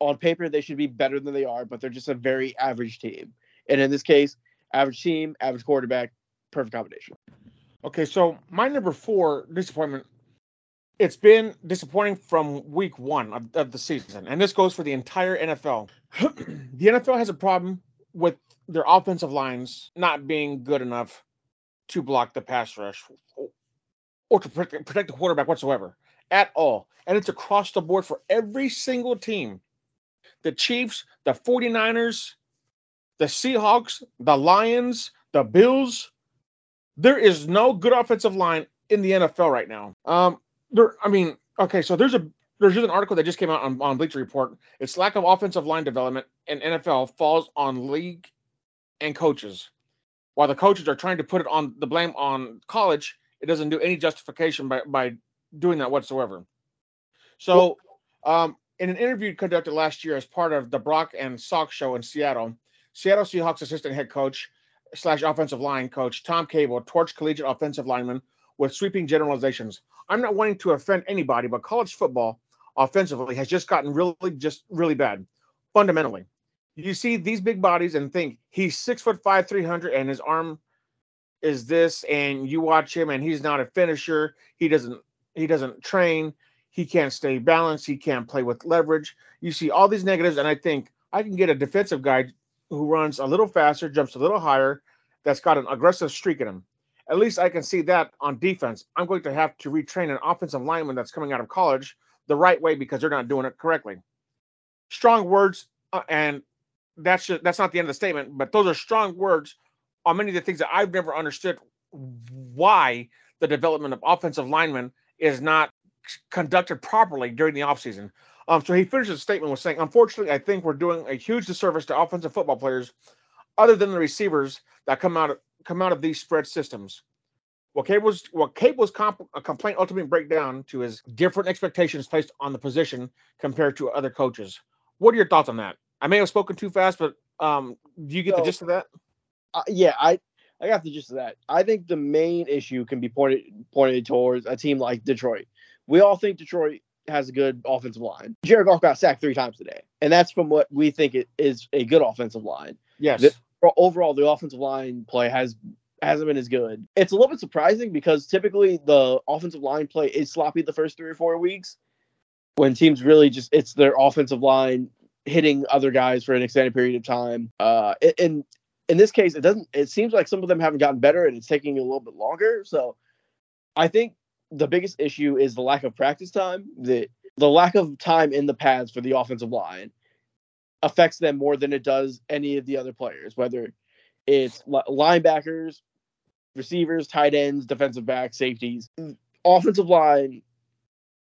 On paper, they should be better than they are, but they're just a very average team. And in this case, average team, average quarterback, perfect combination. Okay, so my number four disappointment it's been disappointing from week one of, of the season, and this goes for the entire NFL. the NFL has a problem with their offensive lines not being good enough to block the pass rush or to protect, protect the quarterback whatsoever at all. And it's across the board for every single team the Chiefs, the 49ers, the Seahawks, the Lions, the Bills. There is no good offensive line in the NFL right now. Um, there, I mean, okay, so there's a there's just an article that just came out on, on Bleacher Report. Its lack of offensive line development in NFL falls on league and coaches. While the coaches are trying to put it on the blame on college, it doesn't do any justification by, by doing that whatsoever. So, um, in an interview conducted last year as part of the Brock and Sock show in Seattle, Seattle Seahawks assistant head coach slash offensive line coach Tom Cable torched collegiate offensive linemen with sweeping generalizations. I'm not wanting to offend anybody, but college football offensively has just gotten really, just really bad. Fundamentally, you see these big bodies and think he's six foot five, 300, and his arm is this, and you watch him and he's not a finisher. He doesn't, he doesn't train. He can't stay balanced. He can't play with leverage. You see all these negatives, and I think I can get a defensive guy who runs a little faster, jumps a little higher, that's got an aggressive streak in him. At least I can see that on defense. I'm going to have to retrain an offensive lineman that's coming out of college the right way because they're not doing it correctly. Strong words, uh, and that's just, that's not the end of the statement, but those are strong words on many of the things that I've never understood why the development of offensive linemen is not conducted properly during the offseason. Um, so he finishes his statement with saying, Unfortunately, I think we're doing a huge disservice to offensive football players, other than the receivers that come out of, come out of these spread systems. What Cable's what Cable's comp, a complaint ultimately break down to is different expectations placed on the position compared to other coaches. What are your thoughts on that? I may have spoken too fast, but um, do you get so, the gist of that? Uh, yeah, I I got the gist of that. I think the main issue can be pointed pointed towards a team like Detroit. We all think Detroit has a good offensive line. Jared Goff got sacked three times today, and that's from what we think it is a good offensive line. Yes. The, overall, the offensive line play has hasn't been as good. It's a little bit surprising because typically the offensive line play is sloppy the first three or four weeks when teams really just it's their offensive line hitting other guys for an extended period of time. Uh, in in this case, it doesn't. It seems like some of them haven't gotten better, and it's taking a little bit longer. So, I think the biggest issue is the lack of practice time. The the lack of time in the pads for the offensive line affects them more than it does any of the other players, whether it's linebackers, receivers, tight ends, defensive backs, safeties. Offensive line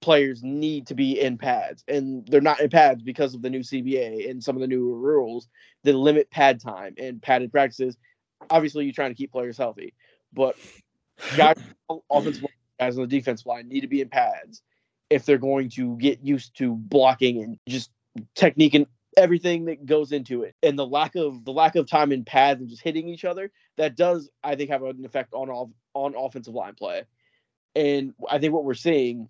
players need to be in pads, and they're not in pads because of the new CBA and some of the new rules that limit pad time and padded practices. Obviously, you're trying to keep players healthy, but guys, offensive guys on the defense line need to be in pads if they're going to get used to blocking and just technique and everything that goes into it and the lack of the lack of time in pads and just hitting each other that does i think have an effect on all on offensive line play and i think what we're seeing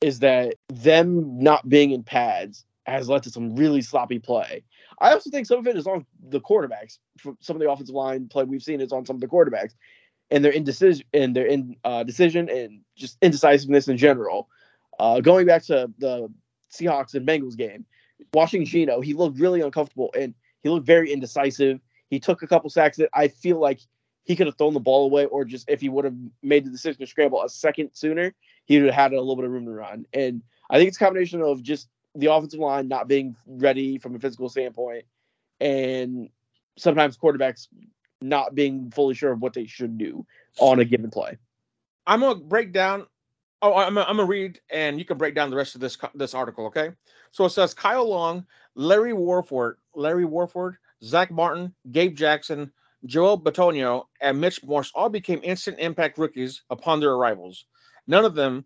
is that them not being in pads has led to some really sloppy play. I also think some of it is on the quarterbacks. Some of the offensive line play we've seen is on some of the quarterbacks, and their indecision and their in uh, decision and just indecisiveness in general. Uh, going back to the Seahawks and Bengals game, watching Geno, he looked really uncomfortable and he looked very indecisive. He took a couple sacks that I feel like he could have thrown the ball away, or just if he would have made the decision to scramble a second sooner, he would have had a little bit of room to run. And I think it's a combination of just the offensive line not being ready from a physical standpoint, and sometimes quarterbacks not being fully sure of what they should do on a given play. I'm gonna break down. Oh, I'm gonna, I'm gonna read, and you can break down the rest of this this article. Okay, so it says Kyle Long, Larry Warford, Larry Warford, Zack Martin, Gabe Jackson, Joel Bitonio, and Mitch Morse all became instant impact rookies upon their arrivals. None of them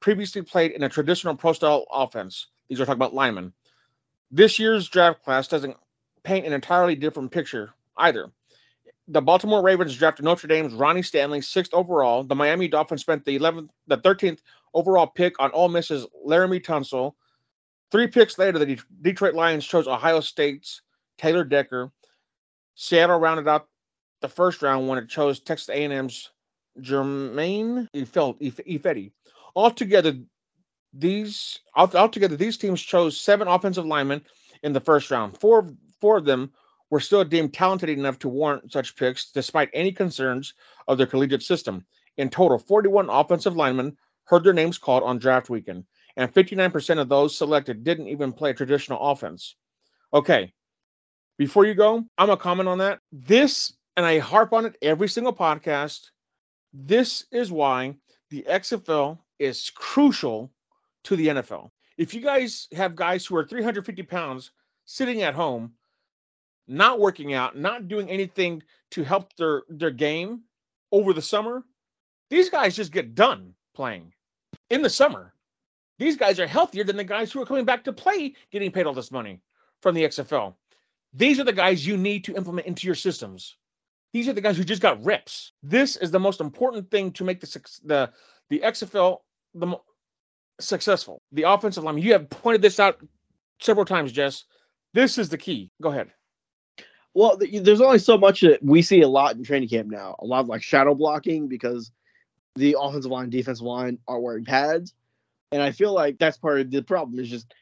previously played in a traditional pro style offense. These are talking about linemen. This year's draft class doesn't paint an entirely different picture either. The Baltimore Ravens drafted Notre Dame's Ronnie Stanley, sixth overall. The Miami Dolphins spent the 11th, the 13th overall pick on Ole Miss's Laremy Tunsil. Three picks later, the Detroit Lions chose Ohio State's Taylor Decker. Seattle rounded out the first round when it chose Texas A&M's Germain Ifedi. Altogether, these altogether these teams chose seven offensive linemen in the first round. Four four of them were still deemed talented enough to warrant such picks, despite any concerns of their collegiate system. In total, 41 offensive linemen heard their names called on draft weekend, and 59% of those selected didn't even play traditional offense. Okay, before you go, I'm gonna comment on that. This, and I harp on it every single podcast. This is why the XFL is crucial to the NFL. If you guys have guys who are 350 pounds sitting at home, not working out, not doing anything to help their their game over the summer, these guys just get done playing in the summer. These guys are healthier than the guys who are coming back to play getting paid all this money from the XFL. These are the guys you need to implement into your systems. These are the guys who just got reps. This is the most important thing to make the the the XFL the mo- successful. The offensive line. You have pointed this out several times, Jess. This is the key. Go ahead. Well, there's only so much that we see a lot in training camp now. A lot of like shadow blocking because the offensive line, defensive line are wearing pads, and I feel like that's part of the problem. Is just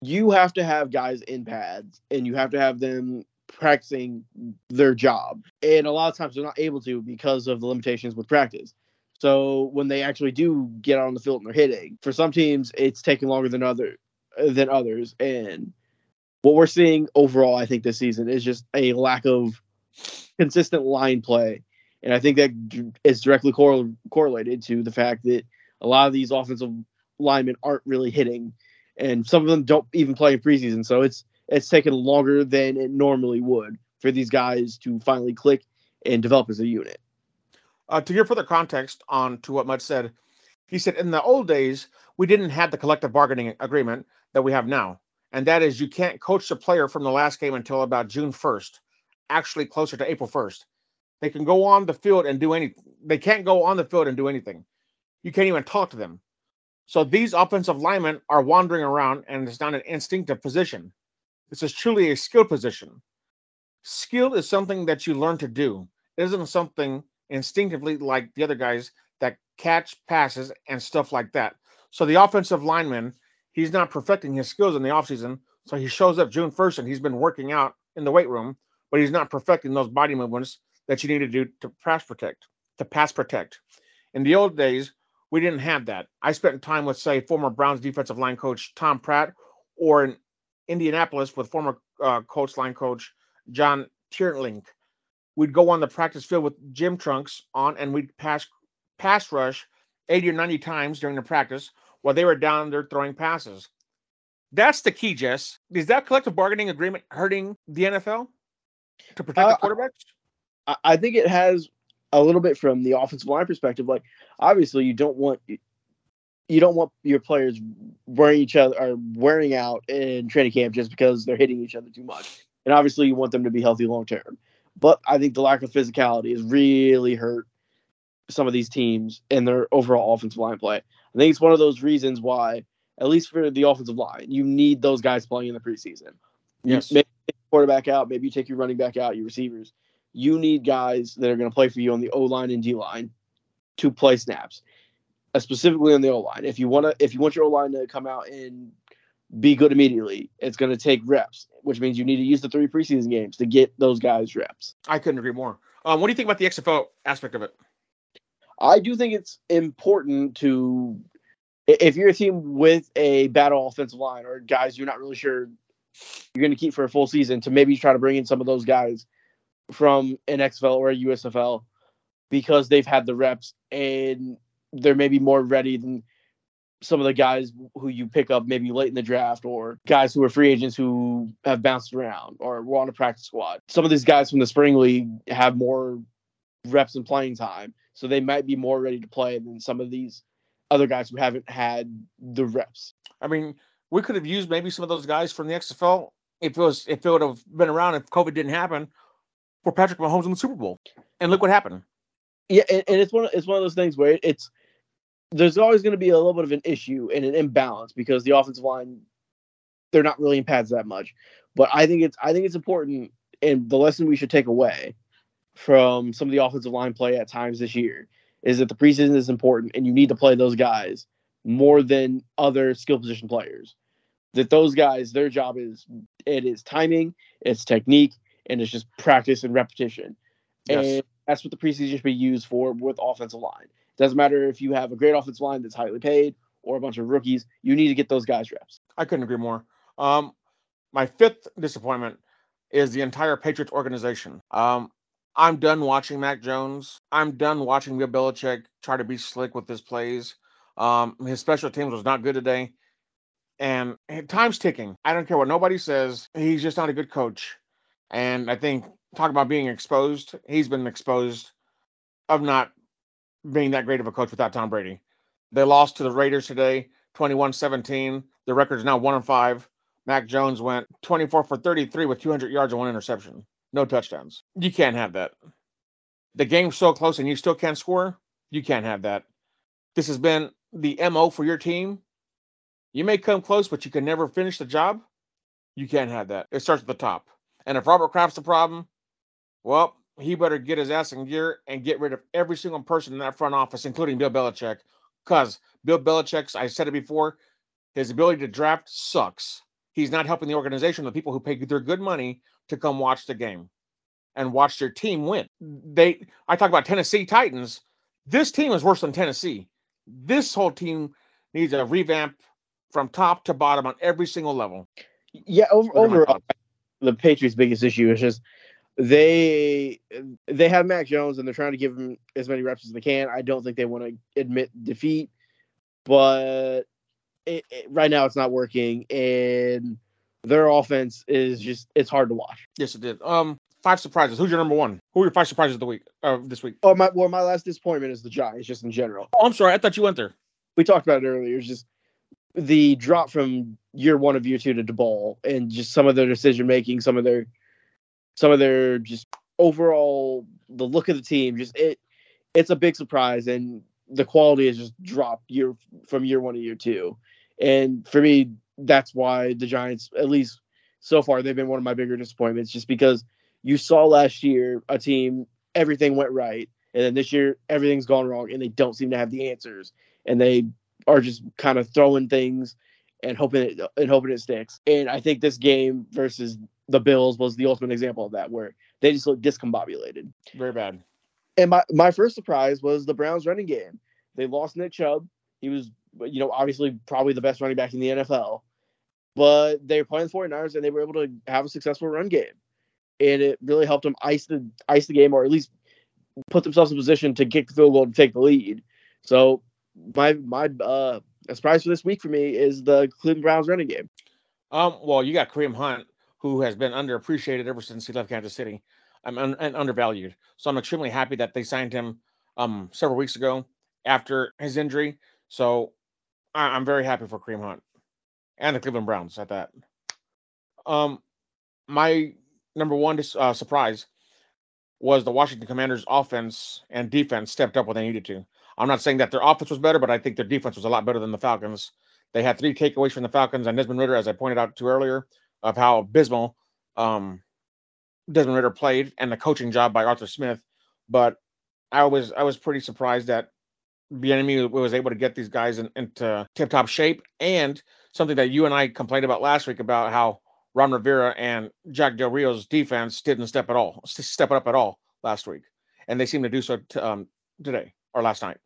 you have to have guys in pads, and you have to have them practicing their job, and a lot of times they're not able to because of the limitations with practice. So when they actually do get on the field and they're hitting, for some teams it's taking longer than other than others, and what we're seeing overall, I think this season is just a lack of consistent line play, and I think that is directly correl- correlated to the fact that a lot of these offensive linemen aren't really hitting, and some of them don't even play in preseason. So it's it's taken longer than it normally would for these guys to finally click and develop as a unit. Uh, to give further context on to what Mudd said, he said in the old days we didn't have the collective bargaining agreement that we have now, and that is you can't coach the player from the last game until about June first, actually closer to April first. They can go on the field and do any. They can't go on the field and do anything. You can't even talk to them. So these offensive linemen are wandering around, and it's not an instinctive position. This is truly a skill position. Skill is something that you learn to do. It isn't something instinctively like the other guys that catch passes and stuff like that. So the offensive lineman, he's not perfecting his skills in the offseason. So he shows up June 1st and he's been working out in the weight room, but he's not perfecting those body movements that you need to do to pass protect, to pass protect. In the old days, we didn't have that. I spent time with, say, former Browns defensive line coach Tom Pratt, or in Indianapolis with former uh, coach line coach John Teerlinck. We'd go on the practice field with gym trunks on, and we'd pass pass rush 80 or 90 times during the practice while they were down there throwing passes. That's the key, Jess. Is that collective bargaining agreement hurting the NFL to protect Uh, the quarterbacks? I, I think it has a little bit from the offensive line perspective. Like obviously you don't want you don't want your players wearing each other or wearing out in training camp just because they're hitting each other too much. And obviously you want them to be healthy long term. But I think the lack of physicality has really hurt some of these teams and their overall offensive line play. I think it's one of those reasons why, at least for the offensive line, you need those guys playing in the preseason. Yes. maybe take your quarterback out, maybe you take your running back out, your receivers. You need guys that are going to play for you on the O line and D line to play snaps, uh, specifically on the O line. If you want to, if you want your O line to come out and be good immediately, it's going to take reps, which means you need to use the three preseason games to get those guys reps. I couldn't agree more. Um, what do you think about the XFL aspect of it? I do think it's important to if you're a team with a battle offensive line or guys you're not really sure you're going to keep for a full season to maybe try to bring in some of those guys from an XFL or a USFL because they've had the reps and they're maybe more ready than some of the guys who you pick up maybe late in the draft or guys who are free agents who have bounced around or were on a practice squad. Some of these guys from the spring league have more reps and playing time, so they might be more ready to play than some of these other guys who haven't had the reps. I mean, we could have used maybe some of those guys from the XFL if it was if it would have been around if COVID didn't happen for Patrick Mahomes in the Super Bowl. And look what happened. Yeah, and, and it's one of, it's one of those things where it's there's always going to be a little bit of an issue and an imbalance because the offensive line they're not really in pads that much. But I think it's I think it's important and the lesson we should take away from some of the offensive line play at times this year is that the preseason is important and you need to play those guys more than other skill position players. That those guys, their job is it is timing, it's technique, and it's just practice and repetition. Yes. And that's what the preseason should be used for with offensive line. Doesn't matter if you have a great offensive line that's highly paid or a bunch of rookies, you need to get those guys reps. I couldn't agree more. Um, my fifth disappointment is the entire Patriots organization. Um, I'm done watching Mac Jones. I'm done watching Bill Belichick try to be slick with his plays. Um, his special teams was not good today. And time's ticking. I don't care what nobody says. He's just not a good coach. And I think talk about being exposed. He's been exposed of not being that great of a coach without Tom Brady. They lost to the Raiders today, 21-17. The record is now 1 and 5. Mac Jones went 24 for 33 with 200 yards and one interception. No touchdowns. You can't have that. The game's so close and you still can't score. You can't have that. This has been the MO for your team. You may come close, but you can never finish the job. You can't have that. It starts at the top. And if Robert Kraft's the problem, well, he better get his ass in gear and get rid of every single person in that front office, including Bill Belichick. Because Bill Belichick's, I said it before, his ability to draft sucks. He's not helping the organization, the people who pay their good money to come watch the game and watch their team win. They I talk about Tennessee Titans. This team is worse than Tennessee. This whole team needs a revamp from top to bottom on every single level. Yeah, over, overall, the Patriots' biggest issue is just they they have Mac Jones and they're trying to give him as many reps as they can. I don't think they want to admit defeat, but it, it- right now it's not working, and their offense is just it's hard to watch. Yes, it did. Um, five surprises. Who's your number one? Who are your five surprises of the week? Uh, this week. Oh my! Well, my last disappointment is the Giants, just in general. Oh, I'm sorry. I thought you went there. We talked about it earlier. It's just the drop from year one of year two to Daboll, and just some of their decision making, some of their, some of their just overall the look of the team. Just it, it's a big surprise, and the quality has just dropped year from year one to year two. And for me, that's why the Giants, at least so far, they've been one of my bigger disappointments, just because you saw last year a team everything went right, and then this year everything's gone wrong, and they don't seem to have the answers, and they are just kind of throwing things and hoping it and hoping it sticks. And I think this game versus the Bills was the ultimate example of that, where they just looked discombobulated. Very bad. And my, my first surprise was the Browns running game. They lost Nick Chubb. He was, you know, obviously probably the best running back in the NFL. But they were playing the 49ers and they were able to have a successful run game. And it really helped them ice the ice the game or at least put themselves in position to kick the field goal and take the lead. So my my uh surprise for this week for me is the Cleveland Browns running game. Um, well, you got Kareem Hunt, who has been underappreciated ever since he left Kansas City, um, and, and undervalued. So I'm extremely happy that they signed him um several weeks ago after his injury. So I, I'm very happy for Kareem Hunt and the Cleveland Browns at that. Um, my number one uh, surprise was the Washington Commanders' offense and defense stepped up when they needed to. I'm not saying that their offense was better, but I think their defense was a lot better than the Falcons. They had three takeaways from the Falcons and Desmond Ridder, as I pointed out to earlier, of how abysmal um, Desmond Ridder played and the coaching job by Arthur Smith. But I was I was pretty surprised that Bieniemy was able to get these guys in, into tip top shape and something that you and I complained about last week about how Ron Rivera and Jack Del Rio's defense didn't step at all, step it up at all last week, and they seem to do so t- um, today or last night.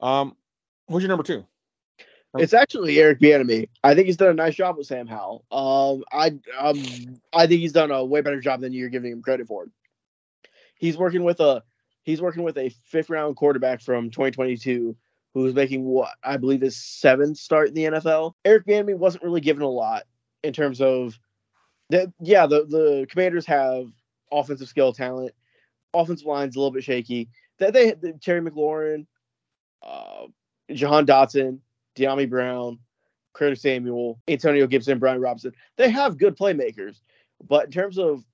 Um, who's your number two? It's actually Eric Bieniemy. I think he's done a nice job with Sam Howell. Um, I um, I think he's done a way better job than you're giving him credit for. He's working with a he's working with a fifth round quarterback from 2022 who's making what I believe is seventh start in the NFL. Eric Bieniemy wasn't really given a lot in terms of that. Yeah, the the Commanders have offensive skill talent. Offensive line's a little bit shaky. That they, they Terry McLaurin, uh, Jahan Dotson, Dyami Brown, Curtis Samuel, Antonio Gibson, Brian Robinson. They have good playmakers, but in terms of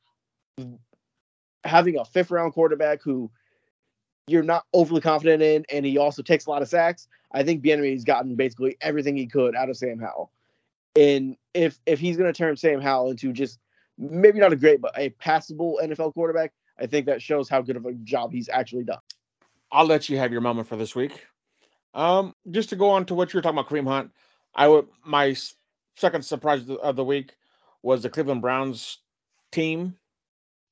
having a fifth round quarterback who you're not overly confident in, and he also takes a lot of sacks, I think Bieniemy's gotten basically everything he could out of Sam Howell. And if if he's going to turn Sam Howell into just maybe not a great but a passable NFL quarterback, I think that shows how good of a job he's actually done. I'll let you have your moment for this week. Um, just to go on to what you were talking about, Kareem Hunt, I would my second surprise of the week was the Cleveland Browns team,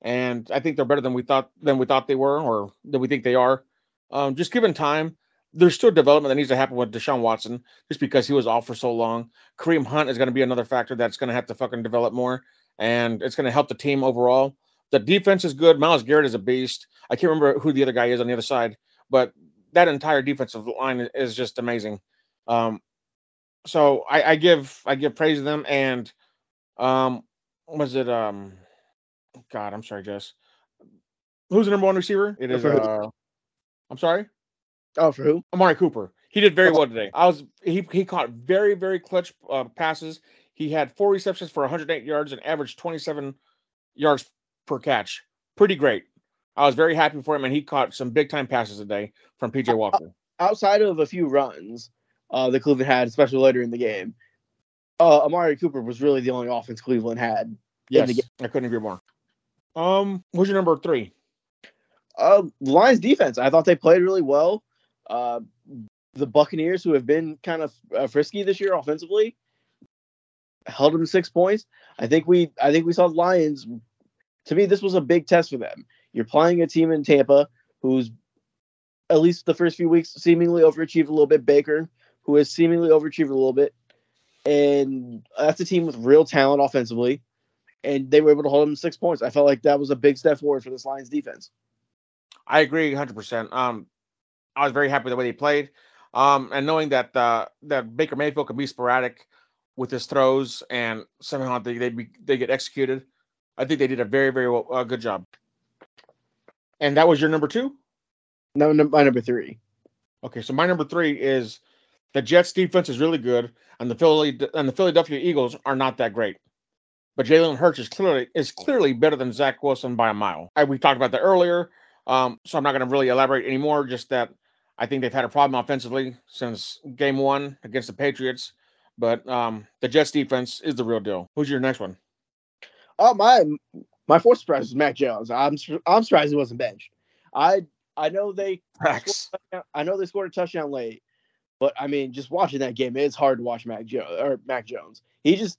and I think they're better than we thought than we thought they were, or than we think they are. Um, just given time, there's still development that needs to happen with Deshaun Watson, just because he was off for so long. Kareem Hunt is going to be another factor that's going to have to fucking develop more, and it's going to help the team overall. The defense is good. Myles Garrett is a beast. I can't remember who the other guy is on the other side, but that entire defensive line is just amazing. Um, so I, I give I give praise to them and um was it um God I'm sorry Jess. Who's the number one receiver? It is uh I'm sorry? Oh, for who? Amari Cooper. He did very well today. I was he he caught very very clutch uh, passes. He had four receptions for 108 yards and averaged 27 yards per catch. Pretty great. I was very happy for him and he caught some big time passes today from PJ Walker. Outside of a few runs uh, that Cleveland had, especially later in the game, uh, Amari Cooper was really the only offense Cleveland had. yes. I couldn't agree more um who's your number three Uh, Lions defense, I thought they played really well. Uh, the Buccaneers, who have been kind of uh, frisky this year offensively, held them six points. I think we, I think we saw the Lions. To me, this was a big test for them. You're playing a team in Tampa who's at least the first few weeks seemingly overachieved a little bit. Baker, who has seemingly overachieved a little bit, and that's a team with real talent offensively. And they were able to hold them six points. I felt like that was a big step forward for this Lions defense. I agree 100%. Um, I was very happy with the way they played. Um, and knowing that uh, that Baker Mayfield can be sporadic with his throws and somehow they they, be, they get executed, I think they did a very very well, uh, good job. And that was your number two. No, num- my number three. Okay, so my number three is the Jets defense is really good, and the Philly and the Philadelphia Eagles are not that great. But Jalen Hurts is clearly is clearly better than Zach Wilson by a mile. I, we talked about that earlier, um, so I'm not going to really elaborate anymore. Just that I think they've had a problem offensively since Game One against the Patriots. But um, the Jets defense is the real deal. Who's your next one? Oh my my fourth surprise is Mac Jones. I'm I'm surprised he wasn't benched. I I know they. I know they scored a touchdown late, but I mean, just watching that game, it's hard to watch Mac Jones or Mac Jones. He just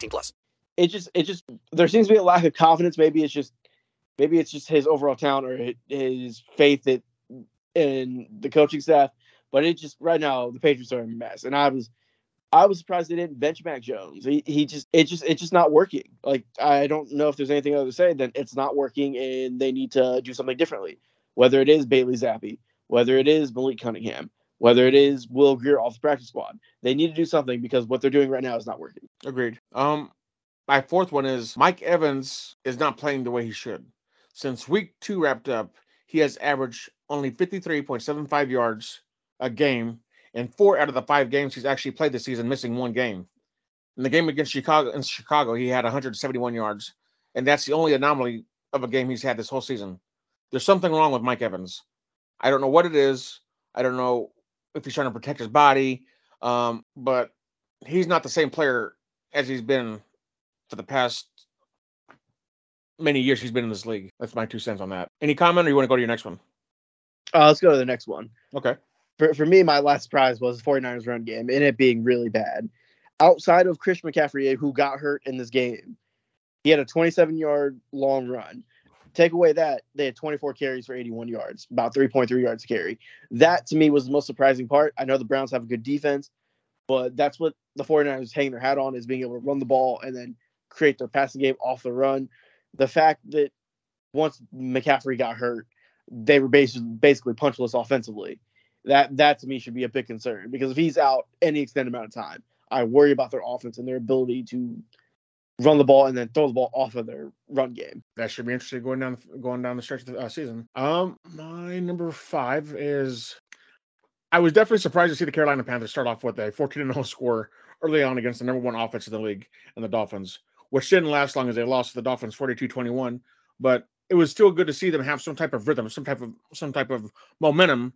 plus. it just it just there seems to be a lack of confidence. Maybe it's just maybe it's just his overall talent or his faith that in the coaching staff. But it just right now the Patriots are a mess, and I was I was surprised they didn't bench Mac Jones. He he just it just it's just not working. Like I don't know if there's anything other to say than it's not working, and they need to do something differently. Whether it is Bailey Zappe, whether it is Malik Cunningham, whether it is Will Grier off the practice squad, they need to do something because what they're doing right now is not working. Agreed. Um, my fourth one is Mike Evans is not playing the way he should. Since week two wrapped up, he has averaged only 53.75 yards a game in four out of the five games he's actually played this season, missing one game. In the game against Chicago, in Chicago, he had 171 yards, and that's the only anomaly of a game he's had this whole season. There's something wrong with Mike Evans. I don't know what it is. I don't know if he's trying to protect his body, um, but he's not the same player as he's been for the past many years he's been in this league. That's my two cents on that. Any comment, or you want to go to your next one? Uh, let's go to the next one. Okay. For, for me, my last surprise was the 49ers run game and it being really bad. Outside of Chris McCaffrey, who got hurt in this game, he had a 27 yard long run. Take away that they had 24 carries for 81 yards, about 3.3 yards a carry. That to me was the most surprising part. I know the Browns have a good defense, but that's what the 49ers hang their hat on is being able to run the ball and then create their passing game off the run. The fact that once McCaffrey got hurt, they were basically basically punchless offensively. That that to me should be a big concern because if he's out any extended amount of time, I worry about their offense and their ability to run the ball and then throw the ball off of their run game. That should be interesting going down going down the stretch of the uh, season. Um, my number five is I was definitely surprised to see the Carolina Panthers start off with a 14 0 score early on against the number one offense in the league and the Dolphins, which didn't last long as they lost to the Dolphins 42 21. But it was still good to see them have some type of rhythm, some type of some type of momentum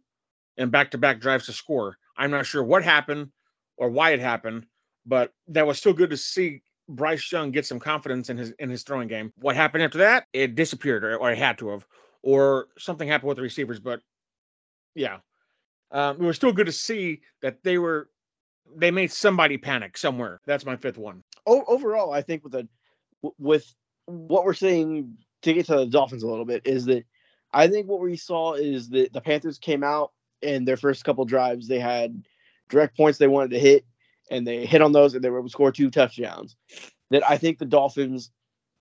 and back to back drives to score. I'm not sure what happened or why it happened, but that was still good to see Bryce Young get some confidence in his in his throwing game. What happened after that? It disappeared, or, or it had to have, or something happened with the receivers. But yeah, um, it was still good to see that they were they made somebody panic somewhere. That's my fifth one. O- overall, I think with the with what we're seeing to get to the Dolphins a little bit is that I think what we saw is that the Panthers came out in their first couple drives. They had direct points they wanted to hit, and they hit on those, and they were able to score two touchdowns. That I think the Dolphins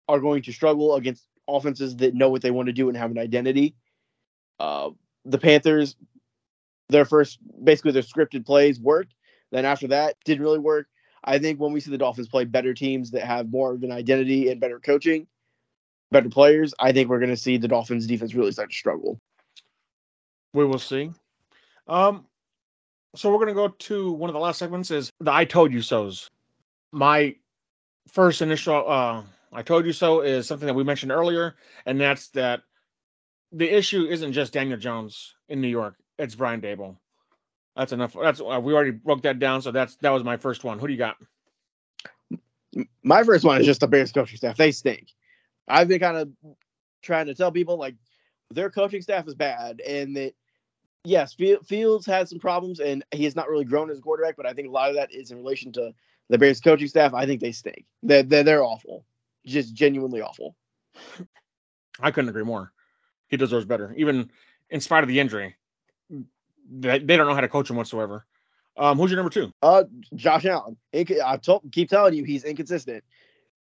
are going to struggle against offenses that know what they want to do and have an identity. Uh, the Panthers, their first, basically their scripted plays worked. Then after that, didn't really work. I think when we see the Dolphins play better teams that have more of an identity and better coaching, better players, I think we're going to see the Dolphins defense really start to struggle. We will see. Um, so we're going to go to one of the last segments is the I told you so's. My first initial uh I told you so is something that we mentioned earlier and that's that the issue isn't just Daniel Jones in New York, it's Brian Daboll. That's enough. That's uh, we already broke that down so that's that was my first one. Who do you got? My first one is just the Bears coaching staff. They stink. I've been kind of trying to tell people like their coaching staff is bad and that yes, Fields has some problems and he has not really grown as a quarterback, but I think a lot of that is in relation to the Bears coaching staff. I think they stink. They're, they're, they're awful, just genuinely awful. I couldn't agree more. He deserves better, even in spite of the injury. They, they don't know how to coach him whatsoever. Um, who's your number two? Uh, Josh Allen. I told, keep telling you, he's inconsistent.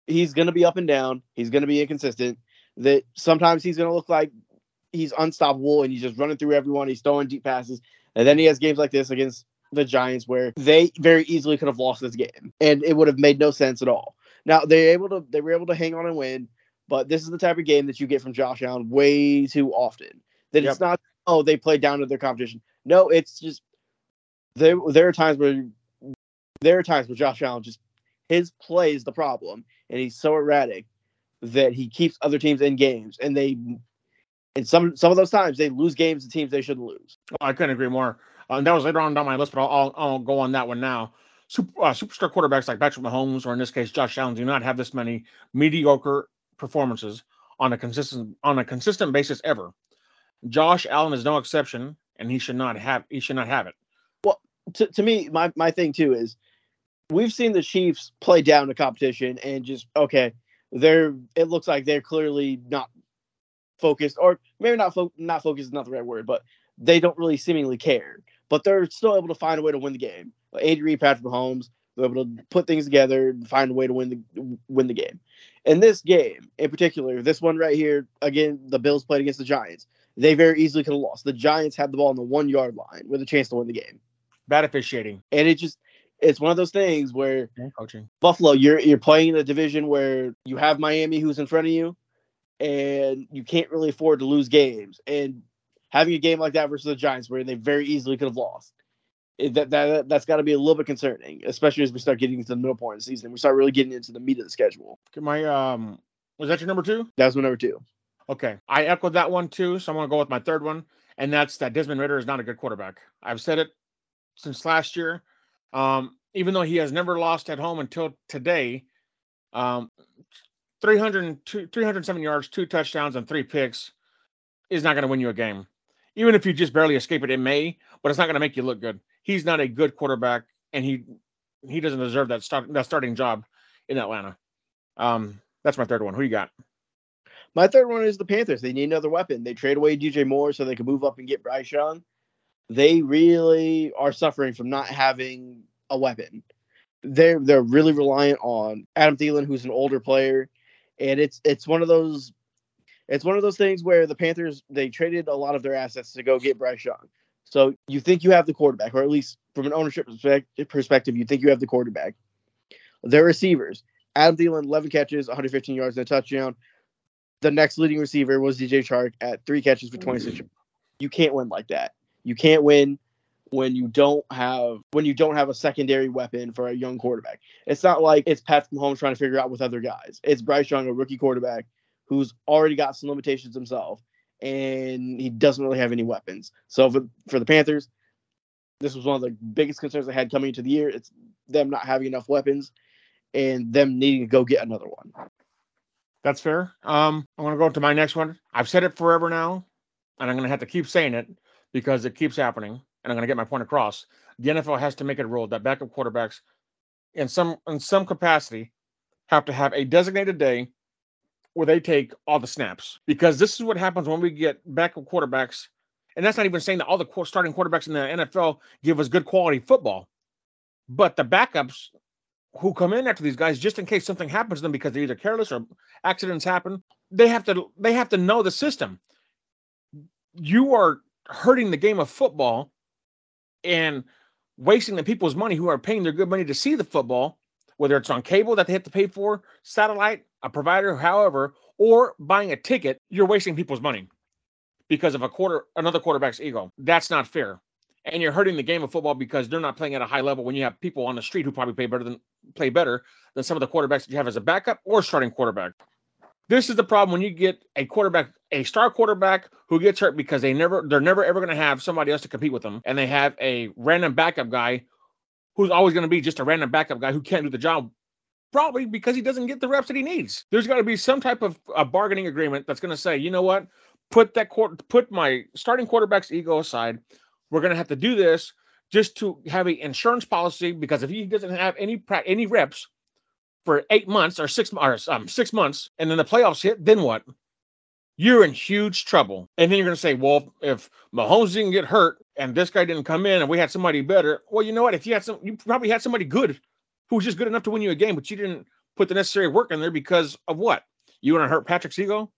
He's going to be up and down. He's going to be inconsistent. That sometimes he's going to look like he's unstoppable and he's just running through everyone. He's throwing deep passes. And then he has games like this against the Giants where they very easily could have lost this game and it would have made no sense at all. Now they're able to they were able to hang on and win, but this is the type of game that you get from Josh Allen way too often. That yep. it's not oh they play down to their competition. No, it's just there there are times where there are times where Josh Allen just his play is the problem and he's so erratic that he keeps other teams in games and they and some some of those times they lose games to teams they shouldn't lose. Oh, I couldn't agree more. Uh, that was later on down my list, but I'll, I'll, I'll go on that one now. Super, uh, superstar quarterbacks like Patrick Mahomes, or in this case Josh Allen, do not have this many mediocre performances on a consistent on a consistent basis ever. Josh Allen is no exception, and he should not have he should not have it. Well, to, to me, my my thing too is we've seen the Chiefs play down the competition and just okay, they're it looks like they're clearly not focused, or maybe not fo- not focused is not the right word, but they don't really seemingly care. But they're still able to find a way to win the game. Reid, Patrick Mahomes, they're able to put things together and find a way to win the win the game. In this game, in particular, this one right here, again, the Bills played against the Giants. They very easily could have lost. The Giants had the ball on the one yard line with a chance to win the game. Bad officiating, and it just it's one of those things where coaching Buffalo, you're you're playing in a division where you have Miami who's in front of you, and you can't really afford to lose games. And having a game like that versus the Giants, where they very easily could have lost, that that that's got to be a little bit concerning, especially as we start getting to the middle point of the season. We start really getting into the meat of the schedule. Can my um, was that your number two? That was my number two. Okay, I echoed that one too, so I'm gonna go with my third one, and that's that Desmond Ridder is not a good quarterback. I've said it since last year. Um, even though he has never lost at home until today, um, 300, 307 yards, two touchdowns, and three picks is not going to win you a game. Even if you just barely escape it, it may, but it's not going to make you look good. He's not a good quarterback, and he he doesn't deserve that start that starting job in Atlanta. Um, that's my third one. Who you got? My third one is the Panthers. They need another weapon. They trade away DJ Moore so they can move up and get Bryce Young. They really are suffering from not having a weapon. They're they're really reliant on Adam Thielen, who's an older player, and it's it's one of those it's one of those things where the Panthers they traded a lot of their assets to go get Bryce Young. So you think you have the quarterback, or at least from an ownership perspective, you think you have the quarterback. Their receivers, Adam Thielen, 11 catches, 115 yards, and a touchdown. The next leading receiver was DJ Chark at three catches for 26. You can't win like that. You can't win when you don't have when you don't have a secondary weapon for a young quarterback. It's not like it's Pat Mahomes trying to figure out with other guys. It's Bryce Young, a rookie quarterback, who's already got some limitations himself, and he doesn't really have any weapons. So for for the Panthers, this was one of the biggest concerns I had coming into the year. It's them not having enough weapons and them needing to go get another one. That's fair. Um, I want to go to my next one. I've said it forever now, and I'm going to have to keep saying it because it keeps happening, and I'm going to get my point across. The NFL has to make it a rule that backup quarterbacks, in some in some capacity, have to have a designated day where they take all the snaps because this is what happens when we get backup quarterbacks. And that's not even saying that all the starting quarterbacks in the NFL give us good quality football, but the backups who come in after these guys just in case something happens to them because they're either careless or accidents happen they have to they have to know the system you are hurting the game of football and wasting the people's money who are paying their good money to see the football whether it's on cable that they have to pay for satellite a provider however or buying a ticket you're wasting people's money because of a quarter another quarterback's ego that's not fair and you're hurting the game of football because they're not playing at a high level when you have people on the street who probably play better than play better than some of the quarterbacks that you have as a backup or starting quarterback. This is the problem when you get a quarterback, a star quarterback who gets hurt because they never they're never ever going to have somebody else to compete with them, and they have a random backup guy who's always going to be just a random backup guy who can't do the job. Probably because he doesn't get the reps that he needs. There's got to be some type of a bargaining agreement that's going to say, you know what, put that put my starting quarterback's ego aside we're going to have to do this just to have an insurance policy because if he doesn't have any any reps for eight months or six or um, six months, and then the playoffs hit, then what? You're in huge trouble. And then you're going to say, well, if Mahomes didn't get hurt and this guy didn't come in and we had somebody better, well, you know what? If you had some, you probably had somebody good who was just good enough to win you a game, but you didn't put the necessary work in there because of what? You want to hurt Patrick's ego?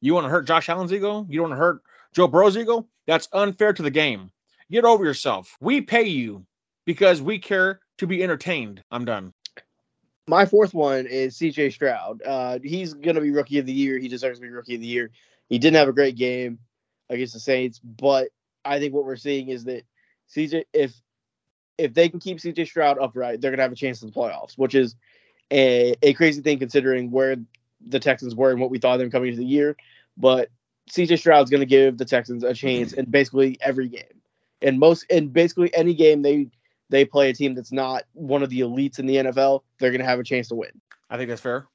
You want to hurt Josh Allen's ego? You don't want to hurt Joe Burrow's ego? That's unfair to the game. Get over yourself. We pay you because we care to be entertained. I'm done. My fourth one is CJ Stroud. Uh, he's going to be rookie of the year. He deserves to be rookie of the year. He didn't have a great game against the Saints, but I think what we're seeing is that CJ, if if they can keep CJ Stroud upright, they're going to have a chance in the playoffs, which is a, a crazy thing considering where the Texans were and what we thought of them coming into the year. But CJ Stroud's going to give the Texans a chance in basically every game And most in basically any game they they play a team that's not one of the elites in the NFL, they're going to have a chance to win. I think that's fair.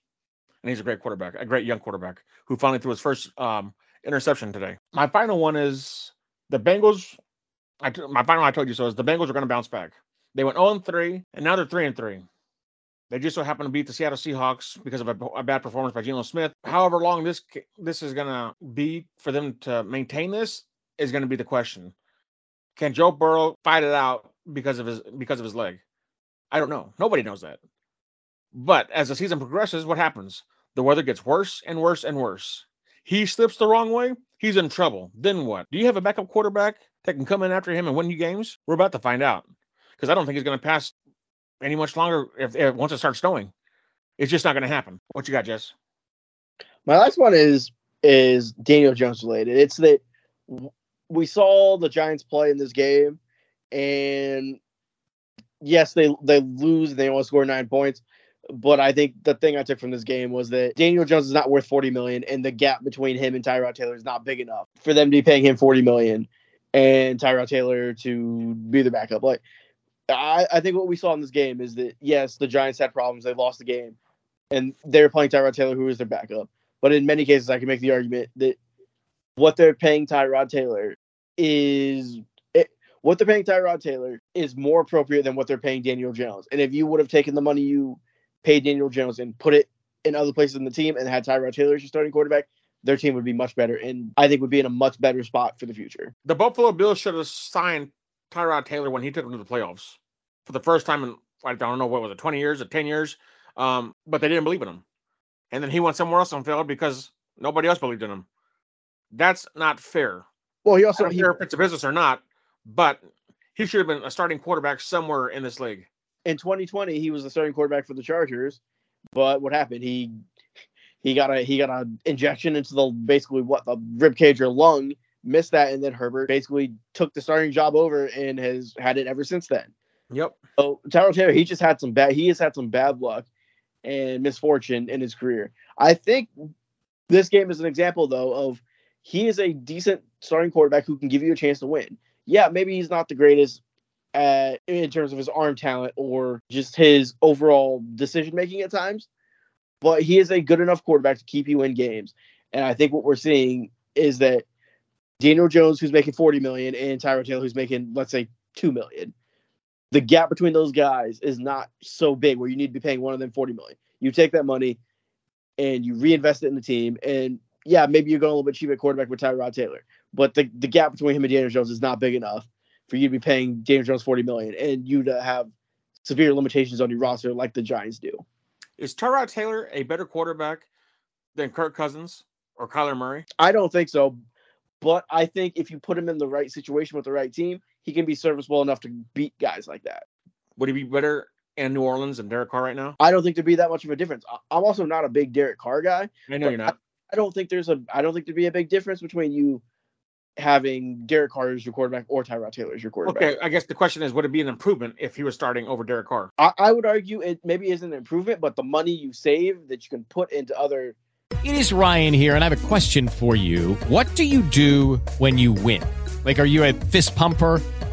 And he's a great quarterback, a great young quarterback who finally threw his first um, interception today. My final one is the Bengals. I my final I told you so is the Bengals are going to bounce back. They went 0 3, and now they're 3 and 3. They just so happened to beat the Seattle Seahawks because of a, a bad performance by Geno Smith. However long this this is going to be for them to maintain this is going to be the question. Can Joe Burrow fight it out because of his because of his leg? I don't know. Nobody knows that. But as the season progresses, what happens? The weather gets worse and worse and worse. He slips the wrong way, he's in trouble. Then what? Do you have a backup quarterback that can come in after him and win you games? We're about to find out. Because I don't think he's going to pass any much longer if, if once it starts snowing. It's just not going to happen. What you got, Jess? My last one is is Daniel Jones related. It's that we saw the Giants play in this game, and yes, they they lose they only score nine points. But I think the thing I took from this game was that Daniel Jones is not worth 40 million, and the gap between him and Tyrod Taylor is not big enough for them to be paying him 40 million and Tyrod Taylor to be the backup. Like I, I think what we saw in this game is that yes, the Giants had problems, they lost the game, and they were playing Tyrod Taylor, who is their backup. But in many cases, I can make the argument that what they're paying Tyrod Taylor is what they're paying Tyrod Taylor is more appropriate than what they're paying Daniel Jones. And if you would have taken the money you paid Daniel Jones and put it in other places in the team and had Tyrod Taylor as your starting quarterback, their team would be much better, and I think would be in a much better spot for the future. The Buffalo Bills should have signed Tyrod Taylor when he took them to the playoffs for the first time in I don't know what was it, 20 years or 10 years. Um, but they didn't believe in him. And then he went somewhere else and failed because nobody else believed in him. That's not fair. Well, he also I don't he, care if it's a business or not, but he should have been a starting quarterback somewhere in this league. in 2020 he was the starting quarterback for the Chargers, but what happened? He he got a he got an injection into the basically what the rib cage or lung, missed that, and then Herbert basically took the starting job over and has had it ever since then. Yep. So Tyrod Taylor, he just had some bad he has had some bad luck and misfortune in his career. I think this game is an example though of he is a decent starting quarterback who can give you a chance to win. Yeah, maybe he's not the greatest at, in terms of his arm talent or just his overall decision making at times, but he is a good enough quarterback to keep you in games. And I think what we're seeing is that Daniel Jones, who's making 40 million, and Tyrod Taylor, who's making, let's say, 2 million. The gap between those guys is not so big where you need to be paying one of them 40 million. You take that money and you reinvest it in the team. And yeah, maybe you're going a little bit cheap at quarterback with Tyrod Taylor, but the, the gap between him and Daniel Jones is not big enough for you to be paying Daniel Jones 40 million and you to have severe limitations on your roster like the Giants do. Is Tyrod Taylor a better quarterback than Kirk Cousins or Kyler Murray? I don't think so. But I think if you put him in the right situation with the right team, he can be serviceable enough to beat guys like that. Would he be better in New Orleans than Derek Carr right now? I don't think there'd be that much of a difference. I- I'm also not a big Derek Carr guy. I know you're not. I don't think there's a I don't think there'd be a big difference between you having Derek Carr as your quarterback or Tyrod Taylor as your quarterback. Okay, I guess the question is, would it be an improvement if he was starting over Derek Carr? I, I would argue it maybe isn't an improvement, but the money you save that you can put into other It is Ryan here, and I have a question for you. What do you do when you win? Like, are you a fist pumper?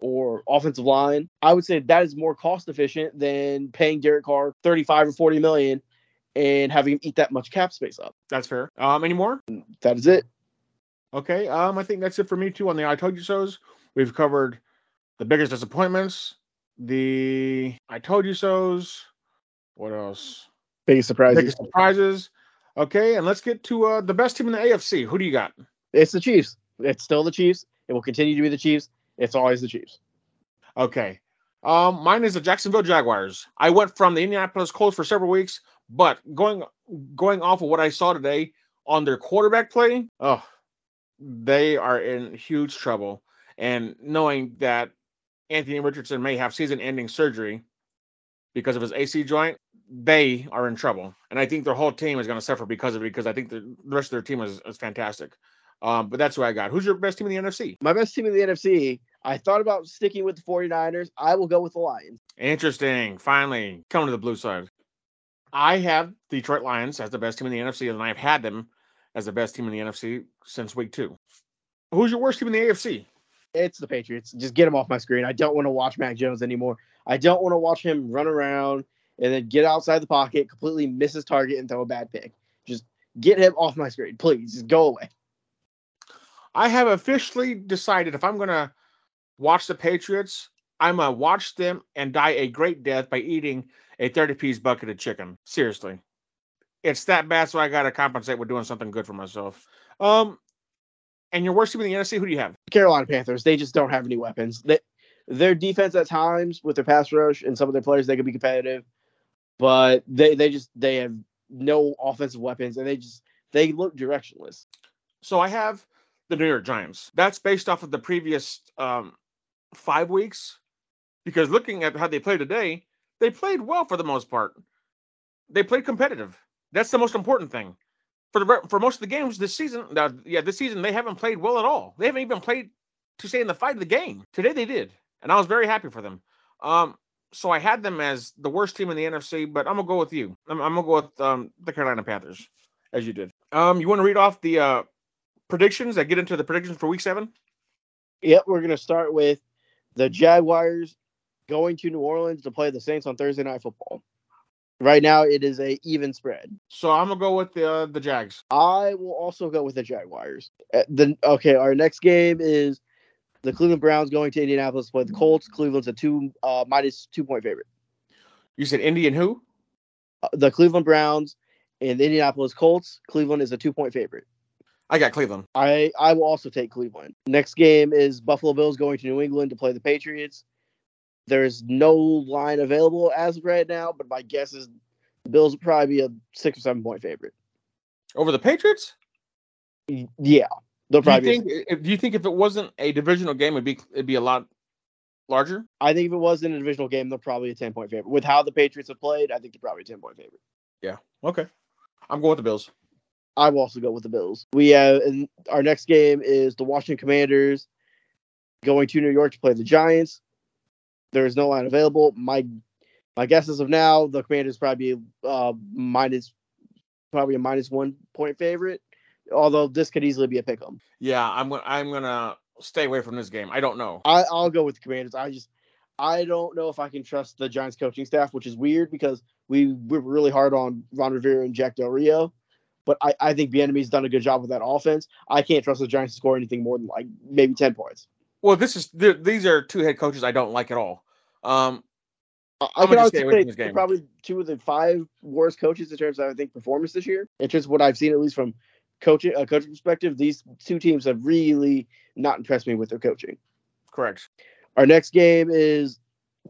or offensive line, I would say that is more cost efficient than paying Derek Carr 35 or 40 million and having him eat that much cap space up. That's fair. Um, any more? That is it. Okay. Um, I think that's it for me too on the I told you so's. We've covered the biggest disappointments, the I told you so's. What else? Biggest surprises. Biggest surprises. Okay, and let's get to uh, the best team in the AFC. Who do you got? It's the Chiefs. It's still the Chiefs. It will continue to be the Chiefs. It's always the Chiefs. Okay. Um, mine is the Jacksonville Jaguars. I went from the Indianapolis Colts for several weeks, but going going off of what I saw today on their quarterback play, oh, they are in huge trouble. And knowing that Anthony Richardson may have season-ending surgery because of his AC joint, they are in trouble. And I think their whole team is going to suffer because of it. Because I think the, the rest of their team is, is fantastic. Um, but that's who I got. Who's your best team in the NFC? My best team in the NFC, I thought about sticking with the 49ers. I will go with the Lions. Interesting. Finally, coming to the blue side. I have Detroit Lions as the best team in the NFC, and I've had them as the best team in the NFC since week two. Who's your worst team in the AFC? It's the Patriots. Just get them off my screen. I don't want to watch Mac Jones anymore. I don't want to watch him run around and then get outside the pocket, completely miss his target, and throw a bad pick. Just get him off my screen, please. Just go away. I have officially decided if I'm going to watch the Patriots, I'm going to watch them and die a great death by eating a 30 piece bucket of chicken. Seriously. It's that bad, so I got to compensate with doing something good for myself. Um, and your worst team in the NFC, who do you have? Carolina Panthers. They just don't have any weapons. They, their defense at times with their pass rush and some of their players, they could be competitive, but they they just they have no offensive weapons and they just they look directionless. So I have the New York Giants. That's based off of the previous um, five weeks, because looking at how they played today, they played well for the most part. They played competitive. That's the most important thing. For the for most of the games this season, uh, yeah, this season they haven't played well at all. They haven't even played to stay in the fight of the game. Today they did, and I was very happy for them. Um, so I had them as the worst team in the NFC, but I'm gonna go with you. I'm, I'm gonna go with um, the Carolina Panthers, as you did. Um, you want to read off the uh, predictions that get into the predictions for week seven? Yep, we're gonna start with the Jaguars going to New Orleans to play the Saints on Thursday Night Football. Right now, it is a even spread. So I'm gonna go with the uh, the Jags. I will also go with the Jaguars. Uh, The okay, our next game is the Cleveland Browns going to Indianapolis to play the Colts. Cleveland's a two uh, minus two point favorite. You said Indian who? Uh, the Cleveland Browns and the Indianapolis Colts. Cleveland is a two point favorite. I got Cleveland. I I will also take Cleveland. Next game is Buffalo Bills going to New England to play the Patriots. There is no line available as of right now, but my guess is the Bills will probably be a six or seven point favorite. Over the Patriots? Yeah, they'll Do you probably. be a think? If, do you think if it wasn't a divisional game, it'd be it'd be a lot larger? I think if it was in a divisional game, they're probably a 10 point favorite. With how the Patriots have played, I think they're probably a 10 point favorite. Yeah. Okay. I'm going with the Bills. I will also go with the Bills. We have and our next game is the Washington Commanders going to New York to play the Giants. There is no line available. My my guess as of now, the Commanders probably be uh, minus probably a minus one point favorite. Although this could easily be a pick 'em. Yeah, I'm gonna I'm gonna stay away from this game. I don't know. I, I'll go with the Commanders. I just I don't know if I can trust the Giants coaching staff, which is weird because we we're really hard on Ron Rivera and Jack Del Rio. But I, I think Bieniemy's done a good job with that offense. I can't trust the Giants to score anything more than like maybe ten points. Well, this is these are two head coaches I don't like at all. Um, I, I'm can gonna honestly say they're probably two of the five worst coaches in terms of I think performance this year. It's just what I've seen at least from coaching a coaching perspective. These two teams have really not impressed me with their coaching. correct. Our next game is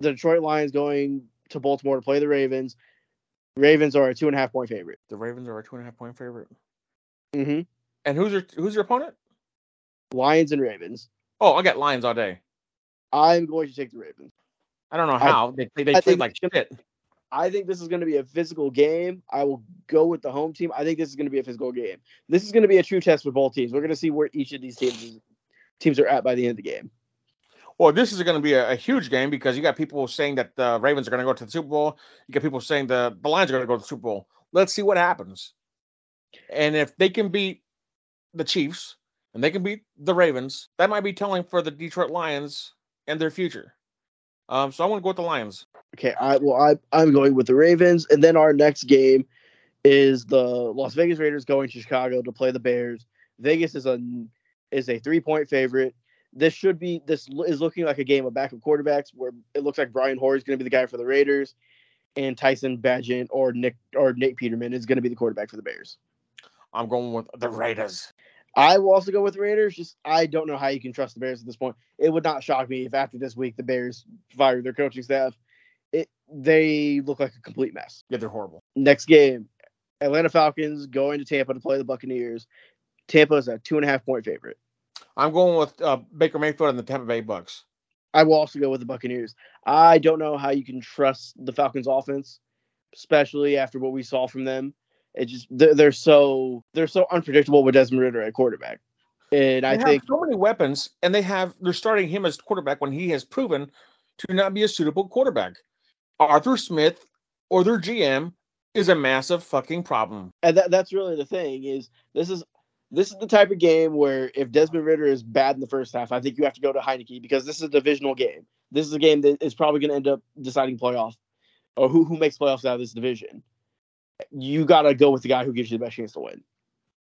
the Detroit Lions going to Baltimore to play the Ravens. Ravens are a two and a half point favorite. The Ravens are a two and a half point favorite. Mm-hmm. And who's your who's your opponent? Lions and Ravens. Oh, I got Lions all day. I'm going to take the Ravens. I don't know I- how they they, they I played like shit. I think this is going to be a physical game. I will go with the home team. I think this is going to be a physical game. This is going to be a true test for both teams. We're going to see where each of these teams teams are at by the end of the game. Well, this is going to be a, a huge game because you got people saying that the Ravens are going to go to the Super Bowl. You got people saying the, the Lions are going to go to the Super Bowl. Let's see what happens. And if they can beat the Chiefs and they can beat the Ravens, that might be telling for the Detroit Lions and their future. Um, so I want to go with the Lions. Okay, I well I I'm going with the Ravens, and then our next game is the Las Vegas Raiders going to Chicago to play the Bears. Vegas is a is a three point favorite. This should be this is looking like a game of backup quarterbacks where it looks like Brian Hoyer is going to be the guy for the Raiders, and Tyson Bagent or Nick or Nate Peterman is going to be the quarterback for the Bears. I'm going with the Raiders. I will also go with the Raiders. Just I don't know how you can trust the Bears at this point. It would not shock me if after this week the Bears fired their coaching staff. It they look like a complete mess. Yeah, they're horrible. Next game, Atlanta Falcons going to Tampa to play the Buccaneers. Tampa is a two and a half point favorite. I'm going with uh, Baker Mayfield and the Tampa Bay Bucks. I will also go with the Buccaneers. I don't know how you can trust the Falcons offense, especially after what we saw from them. It just they're, they're so they're so unpredictable with Desmond Ridder at quarterback, and I They think so many weapons, and they have they're starting him as quarterback when he has proven to not be a suitable quarterback. Arthur Smith or their GM is a massive fucking problem. and that, that's really the thing is this is this is the type of game where if Desmond Ridder is bad in the first half, I think you have to go to Heinicke because this is a divisional game. This is a game that is probably going to end up deciding playoff or who who makes playoffs out of this division. You got to go with the guy who gives you the best chance to win.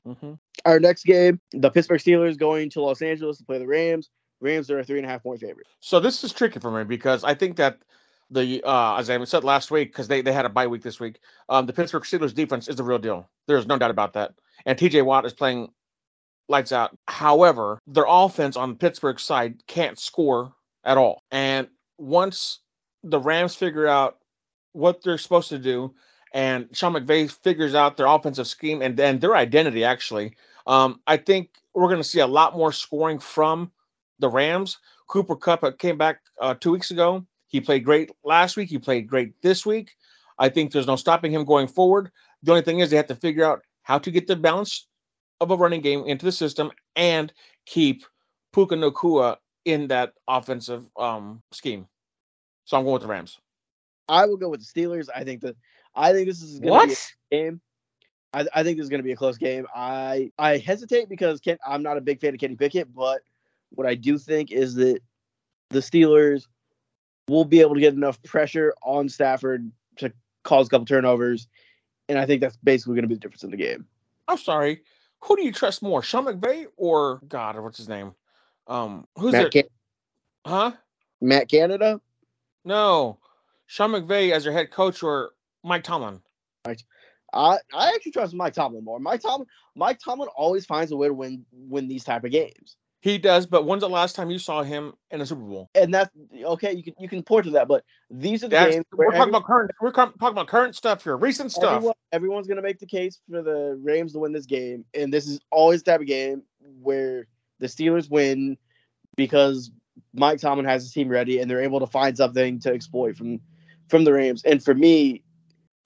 Mm-hmm. Our next game, the Pittsburgh Steelers going to Los Angeles to play the Rams. Rams are a three and a half point favorite. So this is tricky for me because I think that the uh, as I said last week because they, they had a bye week this week. Um, the Pittsburgh Steelers defense is the real deal. There's no doubt about that. And T.J. Watt is playing lights out. However, their offense on the Pittsburgh side can't score at all. And once the Rams figure out what they're supposed to do, and Sean McVay figures out their offensive scheme and then their identity, actually, um, I think we're going to see a lot more scoring from the Rams. Cooper Kupp came back uh, two weeks ago. He played great last week. He played great this week. I think there's no stopping him going forward. The only thing is they have to figure out how to get the balance of a running game into the system and keep Puka Nacua in that offensive um, scheme. So I'm going with the Rams. I will go with the Steelers. I think that I think this is going to What? be a game. I, I think this is going to be a close game. I I hesitate because Ken, I'm not a big fan of Kenny Pickett, but What I do think is that the Steelers will be able to get enough pressure on Stafford to cause a couple turnovers, and I think that's basically going to be the difference in the game. I'm sorry. Who do you trust more, Sean McVay or God? or What's his name? Um, who's Matt, it? Can- Huh? Matt Canada. No, Sean McVay as your head coach or Mike Tomlin? I I actually trust Mike Tomlin more. Mike Tomlin Mike Tomlin always finds a way to win win these type of games. He does, but when's the last time you saw him in a Super Bowl? And that's okay. You can you can point to that, but these are the That's, games we're talking about current. We're talking about current stuff here, recent stuff. Everyone, everyone's going to make the case for the Rams to win this game, and this is always the type of game where the Steelers win because Mike Tomlin has his team ready, and they're able to find something to exploit from from the Rams. And for me,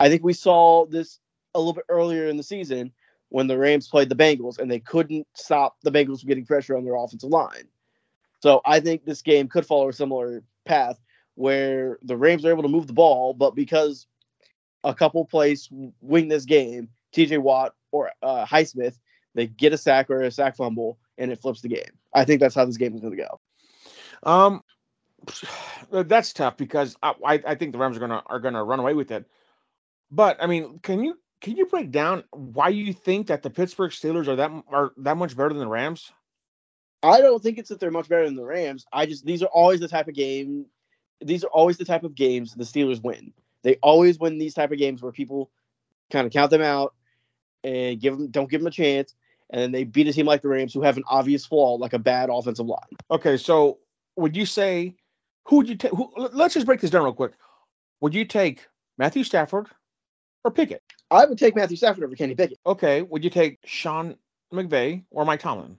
I think we saw this a little bit earlier in the season when the Rams played the Bengals, and they couldn't stop the Bengals from getting pressure on their offensive line. So I think this game could follow a similar path where the Rams are able to move the ball, but because a couple plays win this game, TJ Watt or uh, Highsmith, they get a sack or a sack fumble, and it flips the game. I think that's how this game is going to go. Um, that's tough because I, I I think the Rams are gonna are gonna run away with it. But I mean, can you can you break down why you think that the Pittsburgh Steelers are that are that much better than the Rams? I don't think it's that they're much better than the Rams. I just these are always the type of game. These are always the type of games the Steelers win. They always win these type of games where people kind of count them out and give them don't give them a chance, and then they beat a team like the Rams who have an obvious flaw like a bad offensive line. Okay, so would you say who would you take? Who, let's just break this down real quick. Would you take Matthew Stafford or Pickett? I would take Matthew Stafford over Kenny Pickett. Okay, would you take Sean McVay or Mike Tomlin?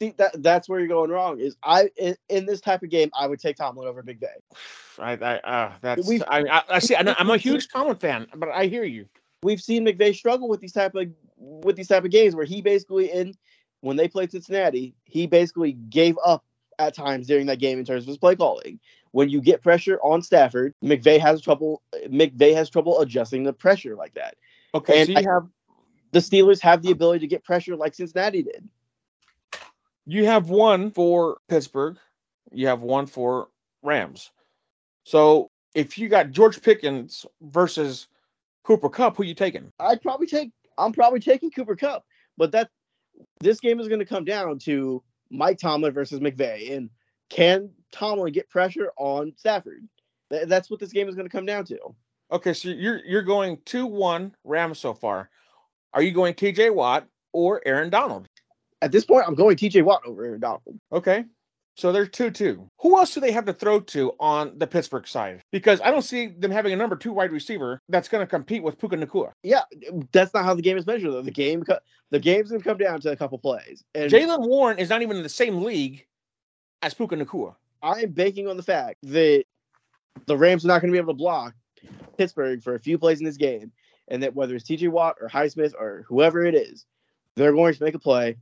See that that's where you're going wrong. Is I in, in this type of game I would take Tomlin over McVay. I, I uh, that's We've- I, I, I see. I know, I'm a huge Tomlin fan, but I hear you. we've seen McVay struggle with these type of with these type of games where he basically in when they played Cincinnati, he basically gave up at times during that game in terms of his play calling. When you get pressure on Stafford, McVay has trouble. McVay has trouble adjusting the pressure like that. Okay, And so you I- have The Steelers have the ability to get pressure like Cincinnati did. you have one for Pittsburgh, you have one for Rams. So if you got George Pickens versus Cooper Kupp, who you taking? I'd probably take. I'm probably taking Cooper Kupp, but that this game is going to come down to Mike Tomlin versus McVay, and can Tomlin get pressure on Stafford? Th- That's what this game is going to come down to. Okay, so you're you're going two one Rams so far. Are you going T.J. Watt or Aaron Donald? At this point, I'm going T.J. Watt over Aaron Donald. Okay. So they're 2 2. Who else do they have to throw to on the Pittsburgh side? Because I don't see them having a number two wide receiver that's going to compete with Puka Nacua. Yeah, that's not how the game is measured though. The game, the game's going to come down to a couple plays, and Jaylen Warren is not even in the same league as Puka Nacua. I'm banking on the fact that the Rams are not going to be able to block Pittsburgh for a few plays in this game, and that whether it's T.J. Watt or Highsmith or whoever it is, they're going to make a play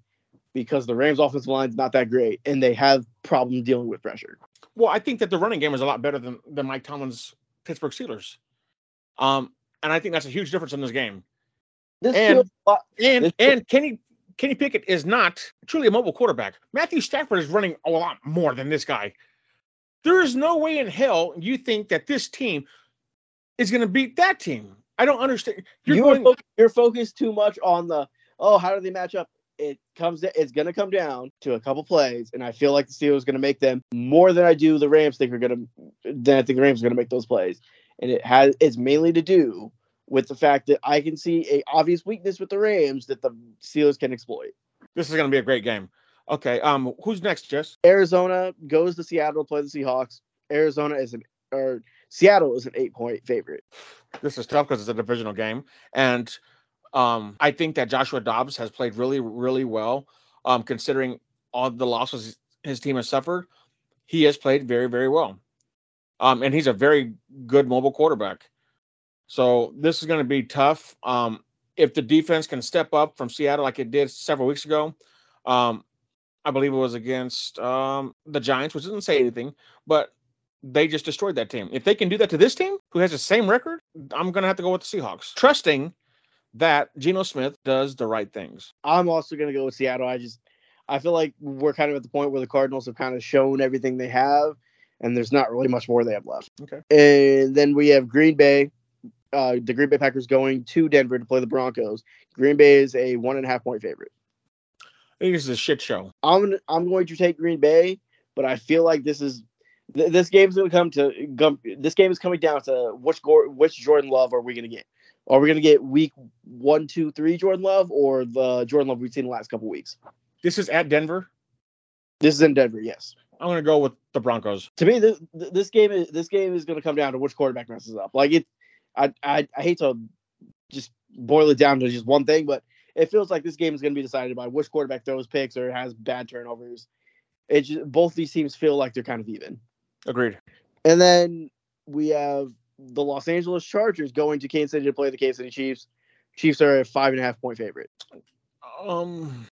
because the Rams' offensive line is not that great, and they have problem dealing with pressure. Well, I think that the running game is a lot better than, than Mike Tomlin's Pittsburgh Steelers. Um, and I think that's a huge difference in this game. This And- feels a lot- And This- and Kenny Kenny Pickett is not truly a mobile quarterback. Matthew Stafford is running a lot more than this guy. There is no way in hell you think that this team is going to beat that team. I don't understand. You're you going. are fo- you're focused too much on the oh how do they match up it comes it's going to come down to a couple plays and i feel like the steelers are going to make them more than i do the rams think are going to than i think the rams are going to make those plays and it has it's mainly to do with the fact that i can see a obvious weakness with the rams that the steelers can exploit This is going to be a great game. Okay. Um. Who's next, Jess? arizona goes to seattle to play the seahawks arizona is an or seattle is an eight point favorite This is tough because it's a divisional game, and um, I think that Joshua Dobbs has played really, really well, um, considering all the losses his team has suffered. He has played very, very well, um, and he's a very good mobile quarterback. So this is going to be tough. Um, if the defense can step up from Seattle like it did several weeks ago, um, I believe it was against um, the Giants, which doesn't say anything, but they just destroyed that team. If they can do that to this team, who has the same record, I'm going to have to go with the Seahawks, trusting that Geno Smith does the right things. I'm also going to go with Seattle. I just, I feel like we're kind of at the point where the Cardinals have kind of shown everything they have, and there's not really much more they have left. Okay. And then we have Green Bay, uh, the Green Bay Packers going to Denver to play the Broncos. Green Bay is a one and a half point favorite. I think this is a shit show. I'm I'm going to take Green Bay, but I feel like this is th- this game's going to come to this game is coming down to which Gor- which Jordan Love are we going to get? Are we going to get week one, two, three Jordan Love or the Jordan Love we've seen the last couple weeks? This is at Denver. This is in Denver, yes. I'm gonna go with the Broncos. To me, this, this game is this game is going to come down to which quarterback messes up. Like it, I, I I hate to just boil it down to just one thing, but it feels like this game is going to be decided by which quarterback throws picks or has bad turnovers. It just, both these teams feel like they're kind of even. Agreed. And then we have the Los Angeles Chargers going to Kansas City to play the Kansas City Chiefs. Chiefs are a five and a half point favorite. Um,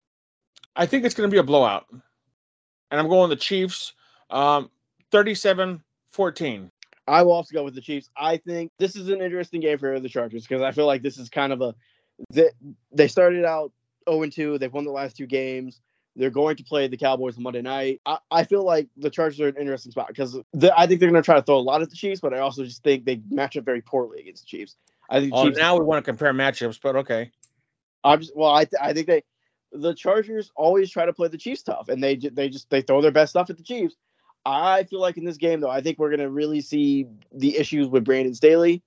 I think it's gonna be a blowout, and I'm going the Chiefs. Um, 37-14. I will also go with the Chiefs. I think this is an interesting game for the Chargers because I feel like this is kind of a they, they started out 0 2. They've won the last two games. They're going to play the Cowboys on Monday night. I, I feel like the Chargers are an interesting spot because I think they're going to try to throw a lot at the Chiefs, but I also just think they match up very poorly against the Chiefs. I think the Oh, Chiefs. now we want to compare matchups, but okay. I'm just well. I th- I think they the Chargers always try to play the Chiefs tough, and they they just they throw their best stuff at the Chiefs. I feel like in this game though, I think we're gonna really see the issues with Brandon Staley,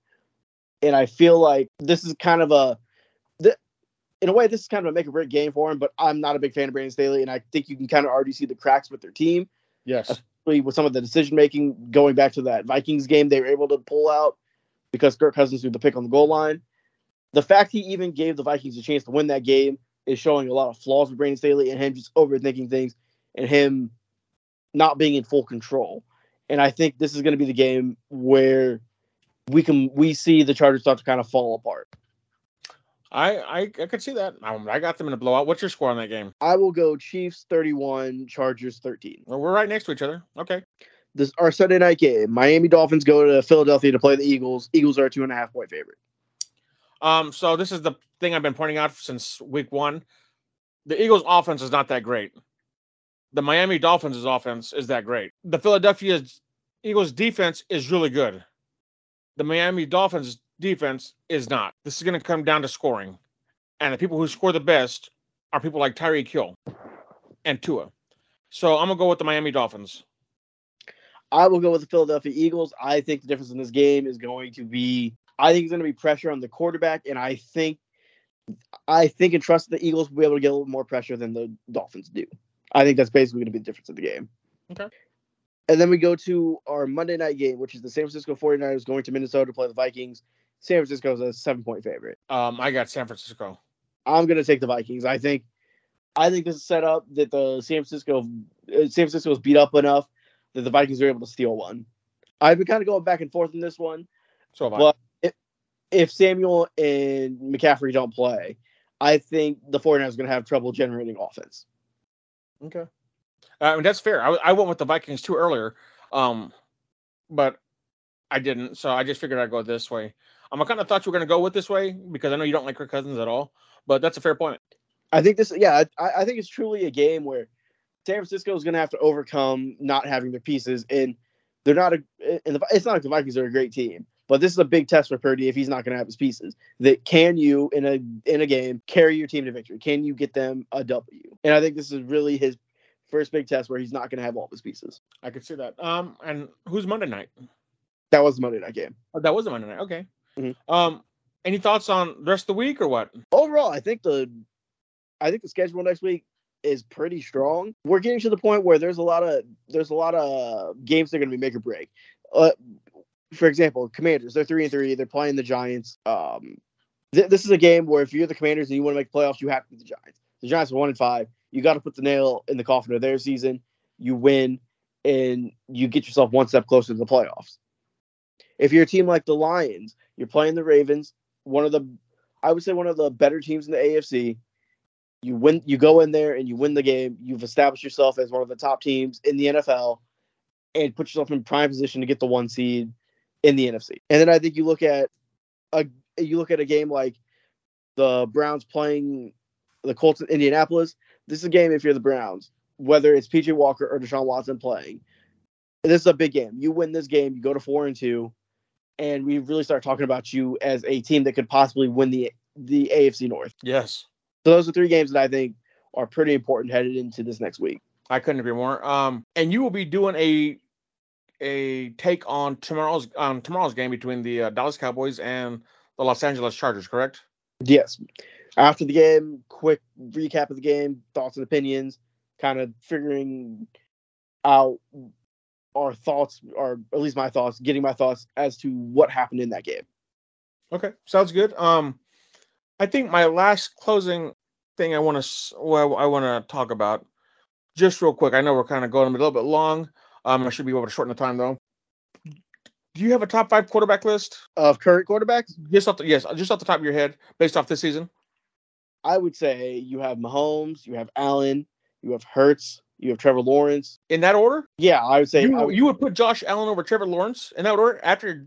and I feel like this is kind of a, in a way, this is kind of a make or break game for him. But I'm not a big fan of Brandon Staley, and I think you can kind of already see the cracks with their team, Yes. especially with some of the decision making. Going back to that Vikings game, they were able to pull out because Kirk Cousins threw the pick on the goal line. The fact he even gave the Vikings a chance to win that game is showing a lot of flaws with Brandon Staley and him just overthinking things and him not being in full control. And I think this is going to be the game where we can we see the Chargers start to kind of fall apart. I I, I could see that. Um, I got them in a blowout. What's your score on that game? I will go Chiefs 31, Chargers 13. Well, we're right next to each other. Okay. This our Sunday night game. Miami Dolphins go to Philadelphia to play the Eagles. Eagles are a two and a half point favorite. Um, so this is the thing I've been pointing out since week one. The Eagles' offense is not that great. The Miami Dolphins' offense is that great. The Philadelphia Eagles' defense is really good. The Miami Dolphins' defense is not. This is going to come down to scoring, and the people who score the best are people like Tyreek Hill and Tua. So I'm gonna go with the Miami Dolphins. I will go with the Philadelphia Eagles. I think the difference in this game is going to be I think it's going to be pressure on the quarterback, and I think I think and trust the Eagles will be able to get a little more pressure than the Dolphins do. I think that's basically going to be the difference of the game. Okay. And then we go to our Monday night game, which is the San Francisco 49ers going to Minnesota to play the Vikings. San Francisco is a seven point favorite. Um, I got San Francisco. I'm going to take the Vikings. I think I think this is set up that the San Francisco uh, San Francisco was beat up enough that the Vikings are able to steal one. I've been kind of going back and forth in this one. So. But if, if Samuel and McCaffrey don't play, I think the 49ers are going to have trouble generating offense. Okay. Uh, I mean, that's fair. I, I went with the Vikings too earlier, um, but I didn't. So I just figured I'd go this way. Um, I kind of thought you were going to go with this way because I know you don't like Kirk Cousins at all, but that's a fair point. I think this, yeah, I, I think it's truly a game where San Francisco is going to have to overcome not having their pieces, and they're not a. And the, it's not like the Vikings are a great team, but this is a big test for Purdy if he's not going to have his pieces. That can you in a in a game carry your team to victory? Can you get them a W? And I think this is really his first big test where he's not going to have all of his pieces. I could see that. Um, and who's Monday night? That was the Monday night game. Oh, that was a Monday night. Okay. Mhm. Um, any thoughts on the rest of the week or what? overall, I think the I think the schedule next week is pretty strong. We're getting to the point where there's a lot of there's a lot of games that are going to be make or break. Uh, for example, Commanders they're three and three. They're playing the Giants. Um, th- this is a game where if you're the Commanders and you want to make playoffs, you have to beat the Giants. The Giants are one and five. You got to put the nail in the coffin of their season. You win, and you get yourself one step closer to the playoffs. If you're a team like the Lions, you're playing the Ravens, one of the I would say one of the better teams in the AFC. You win you go in there and you win the game. You've established yourself as one of the top teams in the NFL and put yourself in prime position to get the one seed in the NFC. And then I think you look at a you look at a game like the Browns playing the Colts in Indianapolis. this is a game if you're the Browns, whether it's PJ Walker or Deshaun Watson playing. This is a big game. You win this game, you go to four and two, and we really start talking about you as a team that could possibly win the the AFC North. Yes. So those are three games that I think are pretty important headed into this next week. I couldn't agree more. Um, and you will be doing a a take on tomorrow's on tomorrow's game between the uh, Dallas Cowboys and the Los Angeles Chargers, correct? Yes. After the game, quick recap of the game, thoughts and opinions, kind of figuring out our thoughts, or at least my thoughts, getting my thoughts as to what happened in that game. Okay, sounds good. Um, I think my last closing thing I want to well, I want to talk about just real quick. I know we're kind of going a little bit long. Um, I should be able to shorten the time though. Do you have a top five quarterback list of current quarterbacks? Just off the yes, just off the top of your head, based off this season. I would say you have Mahomes, you have Allen, you have Hurts, you have Trevor Lawrence. In that order? Yeah, I would say you, I would, you would put Josh Allen over Trevor Lawrence in that order after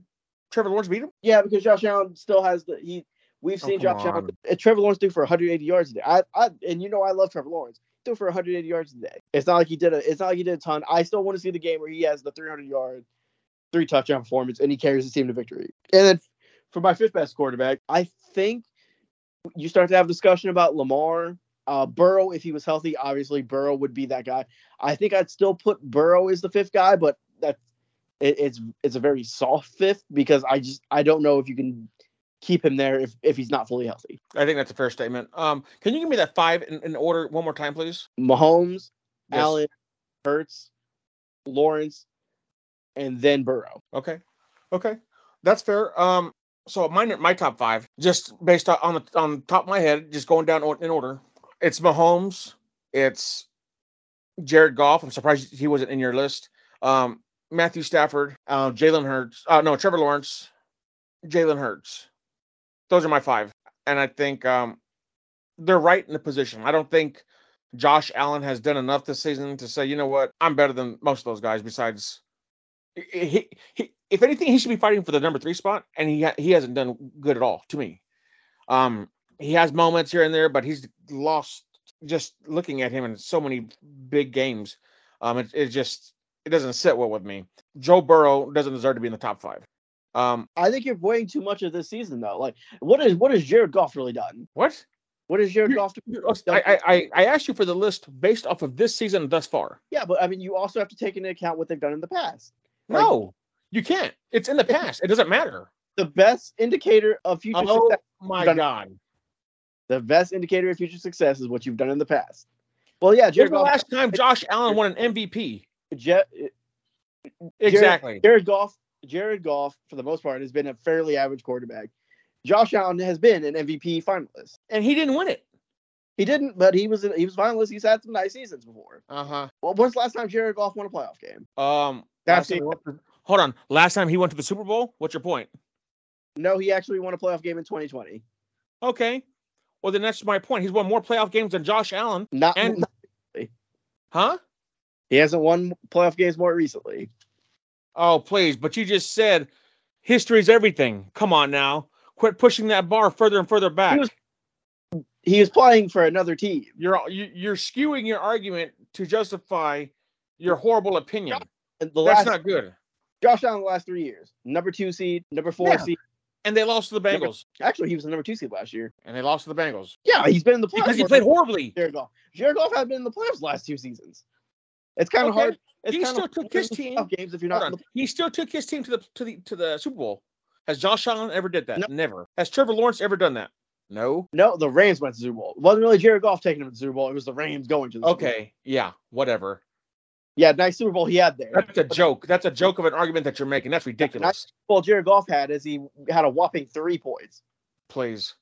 Trevor Lawrence beat him. Yeah, because Josh Allen still has the he. We've Oh, seen come Josh Allen. on. uh, Trevor Lawrence do for 180 yards a day. I, I, and you know I love Trevor Lawrence. Do for 180 yards a day. It's not like he did a. It's not like he did a ton. I still want to see the game where he has the 300 yard, three touchdown performance, and he carries his team to victory. And then for my fifth best quarterback, I think you start to have discussion about Lamar. Uh, Burrow, if he was healthy, obviously Burrow would be that guy. I think I'd still put Burrow as the fifth guy, but that's it, it's it's a very soft fifth because I just I don't know if you can keep him there if, if he's not fully healthy. I think that's a fair statement. Um, can you give me that five in, in order one more time, please? Mahomes, Yes. Allen, Hurts, Lawrence, and then Burrow. Okay, okay, that's fair. Um, so mine, my top five, just based on on the on top of my head, just going down in order. It's Mahomes. It's Jared Goff. I'm surprised he wasn't in your list. Um, Matthew Stafford, uh, Jalen Hurts. Uh, no, Trevor Lawrence, Jalen Hurts. Those are my five, and I think um, they're right in the position. I don't think Josh Allen has done enough this season to say, you know what, I'm better than most of those guys. Besides, he, he, if anything, he should be fighting for the number three spot, and he ha- he hasn't done good at all to me. Um, he has moments here and there, but he's lost. Just looking at him in so many big games, um, it, it just it doesn't sit well with me. Joe Burrow doesn't deserve to be in the top five. Um, I think you're weighing too much of this season though. Like, what is what has Jared Goff really done? What? What has Jared Goff? I, I I I asked you for the list based off of this season thus far. Yeah, but I mean, you also have to take into account what they've done in the past. Like, No, you can't. It's in the past. It doesn't matter. the best indicator of future Oh success. my god! The best indicator of future success is what you've done in the past. Well, yeah, Jared the last time Josh Allen won an MVP? Je- Exactly. Jared, Jared Goff. Jared Goff, for the most part, has been a fairly average quarterback. Josh Allen has been an MVP finalist. and he didn't win it. He didn't, but he was he was finalist. He's had some nice seasons before. Uh huh. Well, when's the last time Jared Goff won a playoff game? Um, That's last time it. he went to- hold on. Last time he went to the Super Bowl. What's your point? No, he actually won a playoff game in 2020. Okay. Well, then that's my point. He's won more playoff games than Josh Allen. Not, And- not- Huh? he hasn't won playoff games more recently. Oh, please. But you just said history's everything. Come on now. Quit pushing that bar further and further back. was- He was playing for another team. you're you, you're skewing your argument to justify your horrible opinion. The That's last not good. Josh Allen the last three years, number two seed, number four Yeah. seed. And they lost to the Bengals. Actually, he was the number two seed last year. And they lost to the Bengals. Yeah, he's been in the playoffs Because he played horribly. Jared Goff. Jared Goff had been in the playoffs last two seasons. It's kind of Okay. hard. It's He still took his team- games if you're not. The, He still took his team to the to the to the Super Bowl. Has Josh Allen ever did that? No. Never. Has Trevor Lawrence ever done that? No. no, the Rams went to the Super Bowl. It wasn't really Jared Goff taking him to the Super Bowl. It was the Rams going to the Super Bowl. Okay. Yeah. Whatever. Yeah, nice Super Bowl he had there. That's a joke. That's a joke of an argument that you're making. That's ridiculous. Well, Jared Goff had is he had a whopping three points. Please.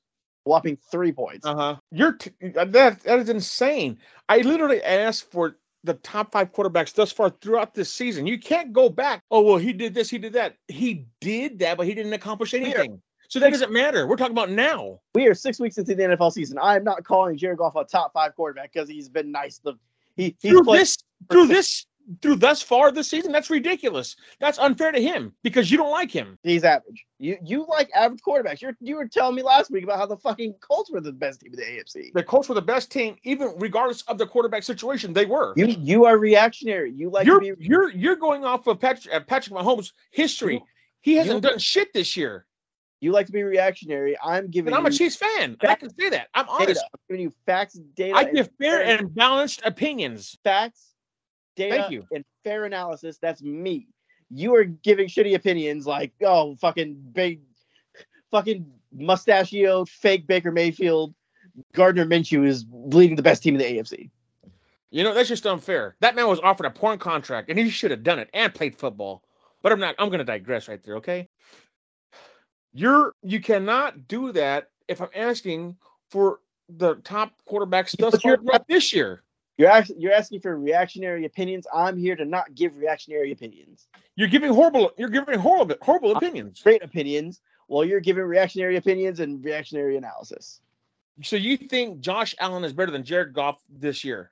Whopping three points. Uh huh. You're t- that that is insane. I literally asked for the top five quarterbacks thus far throughout this season. You can't go back. Oh well, he did this, he did that. He did that, but he didn't accomplish anything. So that doesn't matter. We're talking about now. We are six weeks into the NFL season. I am not calling Jared Goff a top five quarterback because he's been nice. The he he's through played this through this through thus far this season, that's ridiculous. That's unfair to him because you don't like him. He's average. You you like average quarterbacks. You're, you were telling me last week about how the fucking Colts were the best team in the AFC. The Colts were the best team, even regardless of the quarterback situation. They were. You you are reactionary. You like you're be you're you're going off of Patrick, uh, Patrick Mahomes' history. He hasn't you- done shit this year. You like to be reactionary. I'm giving And I'm a Chiefs fan. I can say that. I'm data. honest. I'm giving you facts, data. I give fair fair- and balanced opinions. facts, data, Thank you. and fair analysis. That's me. You are giving shitty opinions like, oh, fucking big, fucking mustachioed fake Baker Mayfield. Gardner Minshew is leading the best team in the AFC. You know, that's just unfair. That man was offered a porn contract and he should have done it and played football. But I'm not, I'm going to digress right there, okay? You're, you cannot do that if I'm asking for the top quarterbacks thus far this year. You're actually you're asking for reactionary opinions. I'm here to not give reactionary opinions. You're giving horrible, you're giving horrible, horrible opinions. Great opinions. While you're giving reactionary opinions and reactionary analysis. So you think Josh Allen is better than Jared Goff this year?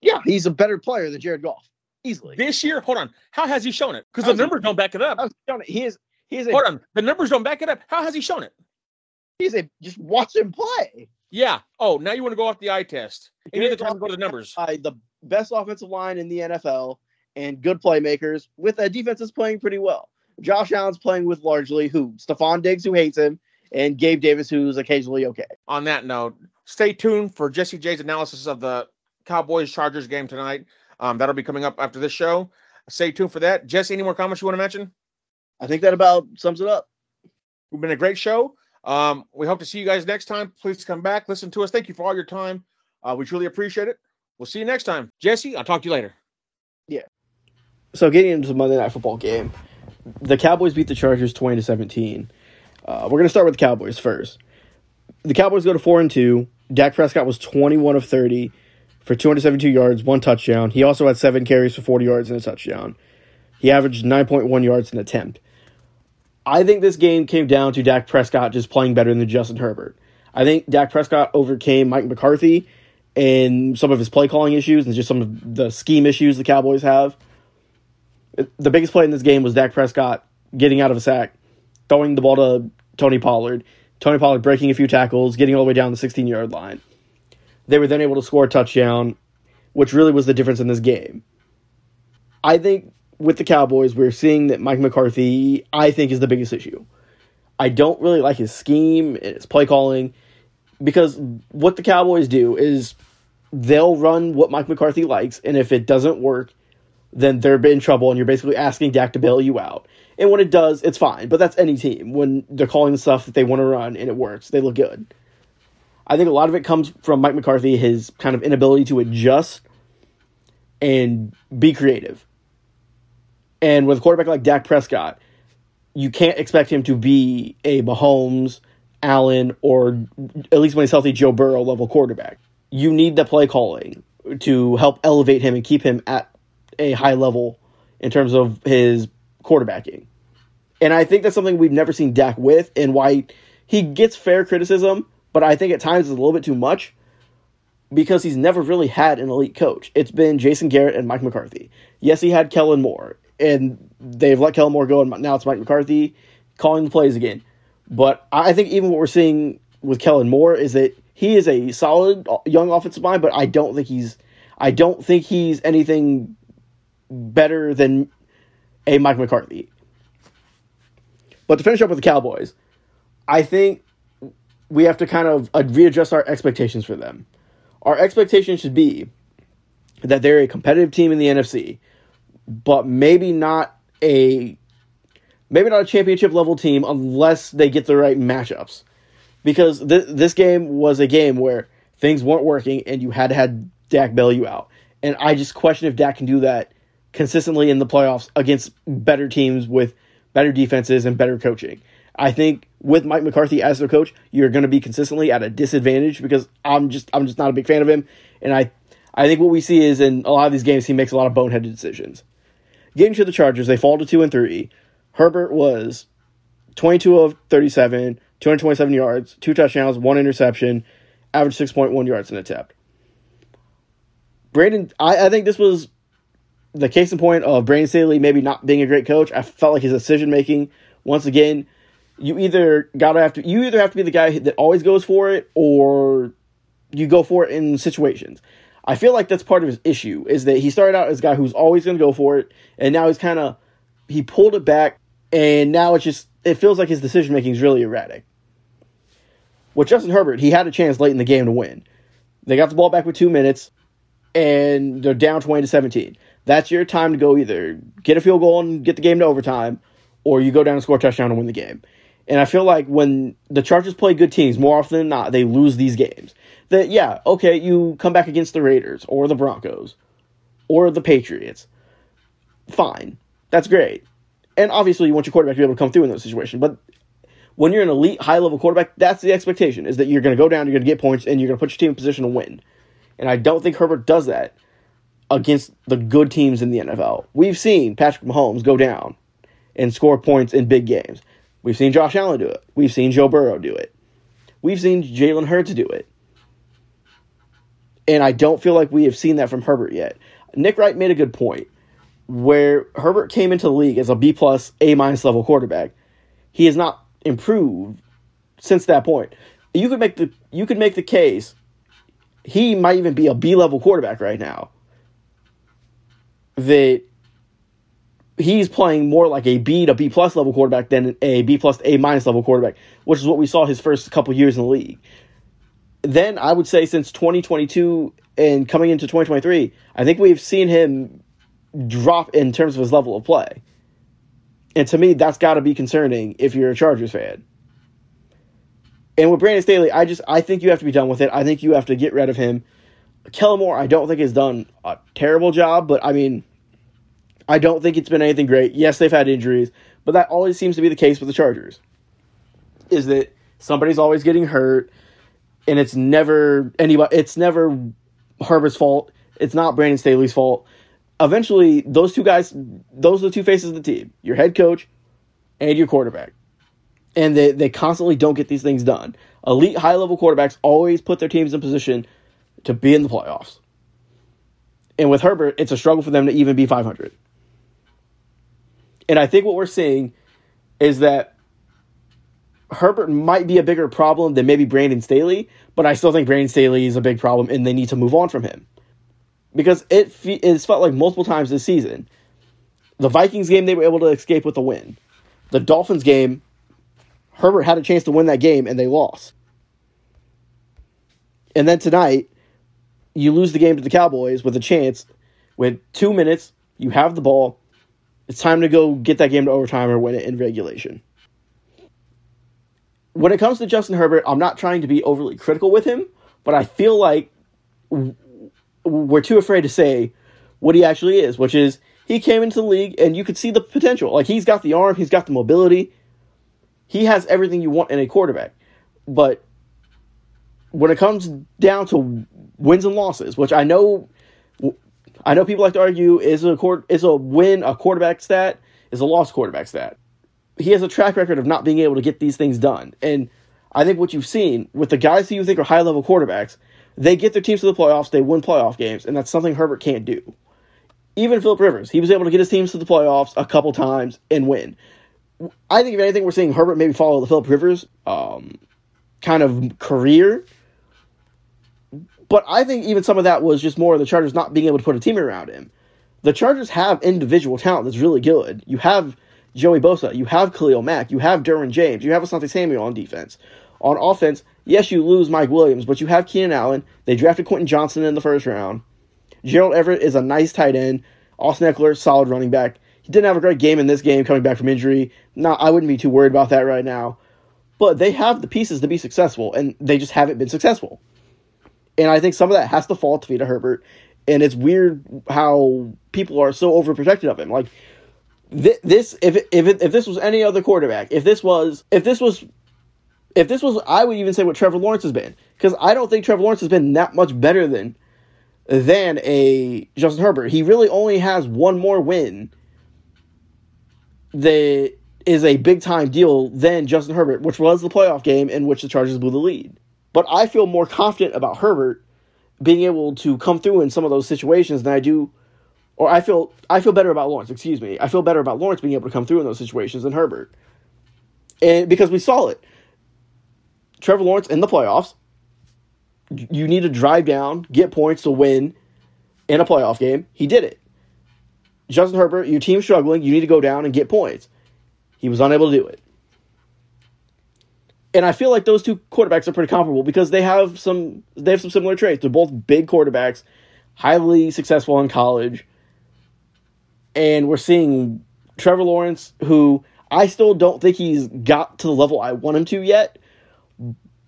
Yeah, he's a better player than Jared Goff, easily. This year? Hold on. How has he shown it? Because the How's he- numbers don't back it up. He shown it? He is he is a Hold on. The numbers don't back it up. How has he shown it? he's a just watch him play. Yeah. Oh, now you want to go off the eye test. Any other time to go to the numbers. By the best offensive line in the NFL and good playmakers with a defense that's playing pretty well. Josh Allen's playing with largely who? Stefon Diggs, who hates him, and Gabe Davis, who's occasionally okay. On that note, stay tuned for Jesse J's analysis of the Cowboys Chargers game tonight. Um, that'll be coming up after this show. Stay tuned for that. Jesse, any more comments you want to mention? I think that about sums it up. We've been a great show. Um, we hope to see you guys next time. Please come back, listen to us. Thank you for all your time. Uh, we truly appreciate it. We'll see you next time. Jesse, I'll talk to you later. Yeah. So getting into the Monday Night Football game, the Cowboys beat the Chargers twenty to seventeen. Uh, we're gonna start with the Cowboys first. The Cowboys go to four and two. Dak Prescott was twenty one of thirty for two hundred seventy two yards, one touchdown. He also had seven carries for forty yards and a touchdown. He averaged nine point one yards an attempt. I think this game came down to Dak Prescott just playing better than Justin Herbert. I think Dak Prescott overcame Mike McCarthy and some of his play calling issues and just some of the scheme issues the Cowboys have the biggest play in this game was Dak Prescott getting out of a sack, throwing the ball to Tony Pollard. Tony Pollard breaking a few tackles, getting all the way down the 16 yard line. They were then able to score a touchdown, which really was the difference in this game. I think with the Cowboys, we're seeing that Mike McCarthy, I think, is the biggest issue. I don't really like his scheme and his play calling because what the Cowboys do is they'll run what Mike McCarthy likes, and if it doesn't work, then they're in trouble and you're basically asking Dak to bail you out. And when it does, it's fine. But that's any team. When they're calling the stuff that they want to run and it works, they look good. I think a lot of it comes from Mike McCarthy, his kind of inability to adjust and be creative. And with a quarterback like Dak Prescott, you can't expect him to be a Mahomes, Allen, or at least when he's healthy, Joe Burrow level quarterback. You need the play calling to help elevate him and keep him at a high level in terms of his quarterbacking. And I think that's something we've never seen Dak with, and why he gets fair criticism, but I think at times it's a little bit too much because he's never really had an elite coach. It's been Jason Garrett and Mike McCarthy. Yes, he had Kellen Moore, and they've let Kellen Moore go, and now it's Mike McCarthy calling the plays again. But I think even what we're seeing with Kellen Moore is that he is a solid young offensive mind, but I don't think he's I don't think he's anything better than a Mike McCarthy. But to finish up with the Cowboys, I think we have to kind of uh, readjust our expectations for them. Our expectation should be that they're a competitive team in the NFC, but maybe not a maybe not a championship level team unless they get the right matchups. Because th- this game was a game where things weren't working and you had to have Dak bail you out. And I just question if Dak can do that consistently in the playoffs against better teams with better defenses and better coaching. I think with Mike McCarthy as their coach, you're going to be consistently at a disadvantage because I'm just I'm just not a big fan of him, and I I think what we see is in a lot of these games he makes a lot of boneheaded decisions. Getting to the Chargers, they fall to two and three. Herbert was 22 of 37, 227 yards, two touchdowns, one interception, average 6.1 yards an attempt. Brandon, I, I think this was the case in point of Brandon Staley maybe not being a great coach, I felt like his decision making once again, you either gotta have to you either have to be the guy that always goes for it or you go for it in situations. I feel like that's part of his issue is that he started out as a guy who's always going to go for it, and now he's kind of he pulled it back, and now it's just it feels like his decision making is really erratic. With Justin Herbert, he had a chance late in the game to win. They got the ball back with two minutes, and they're down twenty to seventeen. That's your time to go either get a field goal and get the game to overtime, or you go down and score a touchdown and win the game. And I feel like when the Chargers play good teams, more often than not, they lose these games that yeah, okay, you come back against the Raiders or the Broncos or the Patriots. Fine. That's great. And obviously you want your quarterback to be able to come through in those situations, but when you're an elite high level quarterback, that's the expectation is that you're going to go down, you're going to get points and you're going to put your team in position to win. And I don't think Herbert does that against the good teams in the NFL. We've seen Patrick Mahomes go down and score points in big games. We've seen Josh Allen do it. We've seen Joe Burrow do it. We've seen Jalen Hurts do it. And I don't feel like we have seen that from Herbert yet. Nick Wright made a good point where Herbert came into the league as a B plus, A minus level quarterback. He has not improved since that point. You could make the you could make the case he might even be a B level quarterback right now. That he's playing more like a B to B plus level quarterback than a B plus A minus level quarterback, which is what we saw his first couple years in the league then I would say since 2022 and coming into 2023, I think we've seen him drop in terms of his level of play. And to me, that's got to be concerning if you're a Chargers fan. And with Brandon Staley, I just I think you have to be done with it. I think you have to get rid of him. Kellen Moore, I don't think has done a terrible job, but I mean, I don't think it's been anything great. Yes, they've had injuries, but that always seems to be the case with the Chargers. Is that somebody's always getting hurt and it's never anybody. It's never Herbert's fault. It's not Brandon Staley's fault. Eventually, those two guys, those are the two faces of the team: your head coach and your quarterback. And they they constantly don't get these things done. Elite high level quarterbacks always put their teams in position to be in the playoffs. And with Herbert, it's a struggle for them to even be 500. And I think what we're seeing is that Herbert might be a bigger problem than maybe Brandon Staley, but I still think Brandon Staley is a big problem and they need to move on from him. Because it it's felt like multiple times this season. The Vikings game, they were able to escape with a win. The Dolphins game, Herbert had a chance to win that game and they lost. And then tonight, you lose the game to the Cowboys with a chance. With two minutes, you have the ball. It's time to go get that game to overtime or win it in regulation when it comes to Justin Herbert, I'm not trying to be overly critical with him, but I feel like we're too afraid to say what he actually is, which is he came into the league and you could see the potential. Like he's got the arm, he's got the mobility, he has everything you want in a quarterback. But when it comes down to wins and losses, which I know, I know people like to argue is a is a win a quarterback stat, is a loss quarterback stat he has a track record of not being able to get these things done. And I think what you've seen with the guys who you think are high level quarterbacks, they get their teams to the playoffs, they win playoff games, and that's something Herbert can't do. Even Philip Rivers, he was able to get his teams to the playoffs a couple times and win. I think if anything, we're seeing Herbert maybe follow the Philip Rivers um, kind of career. But I think even some of that was just more of the Chargers not being able to put a team around him. The Chargers have individual talent that's really good. You have Joey Bosa, you have Khalil Mack, you have Derwin James, you have Asante Samuel on defense. On offense, yes, you lose Mike Williams, but you have Keenan Allen. They drafted Quentin Johnston in the first round. Gerald Everett is a nice tight end. Austin Ekeler, solid running back. He didn't have a great game in this game coming back from injury. Not, I wouldn't be too worried about that right now. But they have the pieces to be successful, and they just haven't been successful. And I think some of that has to fall to Vita Herbert. And it's weird how people are so overprotective of him. Like, this if if if this was any other quarterback, if this was if this was if this was I would even say what Trevor Lawrence has been because I don't think Trevor Lawrence has been that much better than than a Justin Herbert. He really only has one more win that is a big time deal than Justin Herbert, which was the playoff game in which the Chargers blew the lead. But I feel more confident about Herbert being able to come through in some of those situations than I do or I feel I feel better about Lawrence. Excuse me, I feel better about Lawrence being able to come through in those situations than Herbert, and because we saw it. Trevor Lawrence in the playoffs. You need to drive down, get points to win in a playoff game. He did it. Justin Herbert, your team's struggling. You need to go down and get points. He was unable to do it. And I feel like those two quarterbacks are pretty comparable because they have some they have some similar traits. They're both big quarterbacks, highly successful in college. And we're seeing Trevor Lawrence, who I still don't think he's got to the level I want him to yet,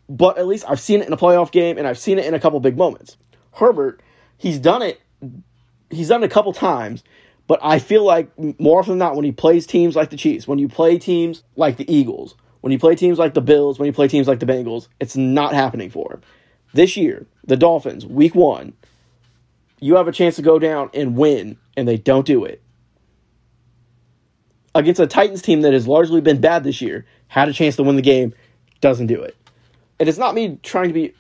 but at least I've seen it in a playoff game and I've seen it in a couple big moments. Herbert, he's done it he's done it a couple times, but I feel like more often than not when he plays teams like the Chiefs, when you play teams like the Eagles, when you play teams like the Bills, when you play teams like the Bengals, it's not happening for him. This year, the Dolphins, week 1, you have a chance to go down and win and they don't do it. Against a Titans team that has largely been bad this year, had a chance to win the game, doesn't do it and it's not me trying to be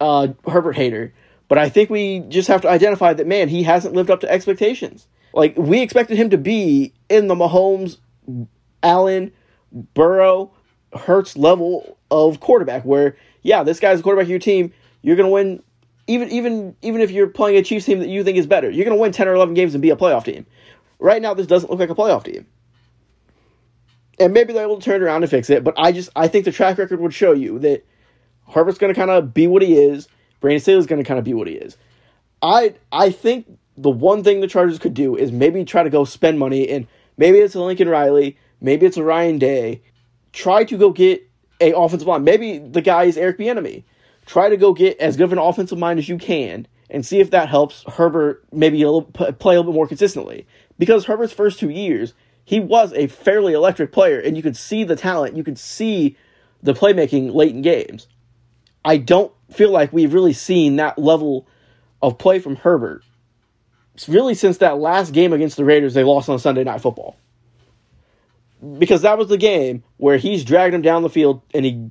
uh, Herbert hater, but I think we just have to identify that man, he hasn't lived up to expectations. Like we expected him to be in the Mahomes, Allen, Burrow, Hurts level of quarterback, where yeah, this guy's the quarterback of your team. You're gonna win, even even even if you're playing a Chiefs team that you think is better. You're gonna win ten or eleven games and be a playoff team. Right now, this doesn't look like a playoff team and maybe they're able to turn around and fix it. But I just I think the track record would show you that Herbert's going to kind of be what he is. Brandon Staley's going to kind of be what he is. I I think the one thing the Chargers could do is maybe try to go spend money and maybe it's Lincoln Riley, maybe it's Ryan Day. Try to go get a offensive line. Maybe the guy is Eric Bieniemy. Try to go get as good of an offensive mind as you can and see if that helps Herbert maybe a little, play a little bit more consistently. Because Herbert's first two years, he was a fairly electric player, and you could see the talent, you could see the playmaking late in games. I don't feel like we've really seen that level of play from Herbert. It's really since that last game against the Raiders they lost on Sunday Night Football. Because that was the game where he's dragged him down the field and he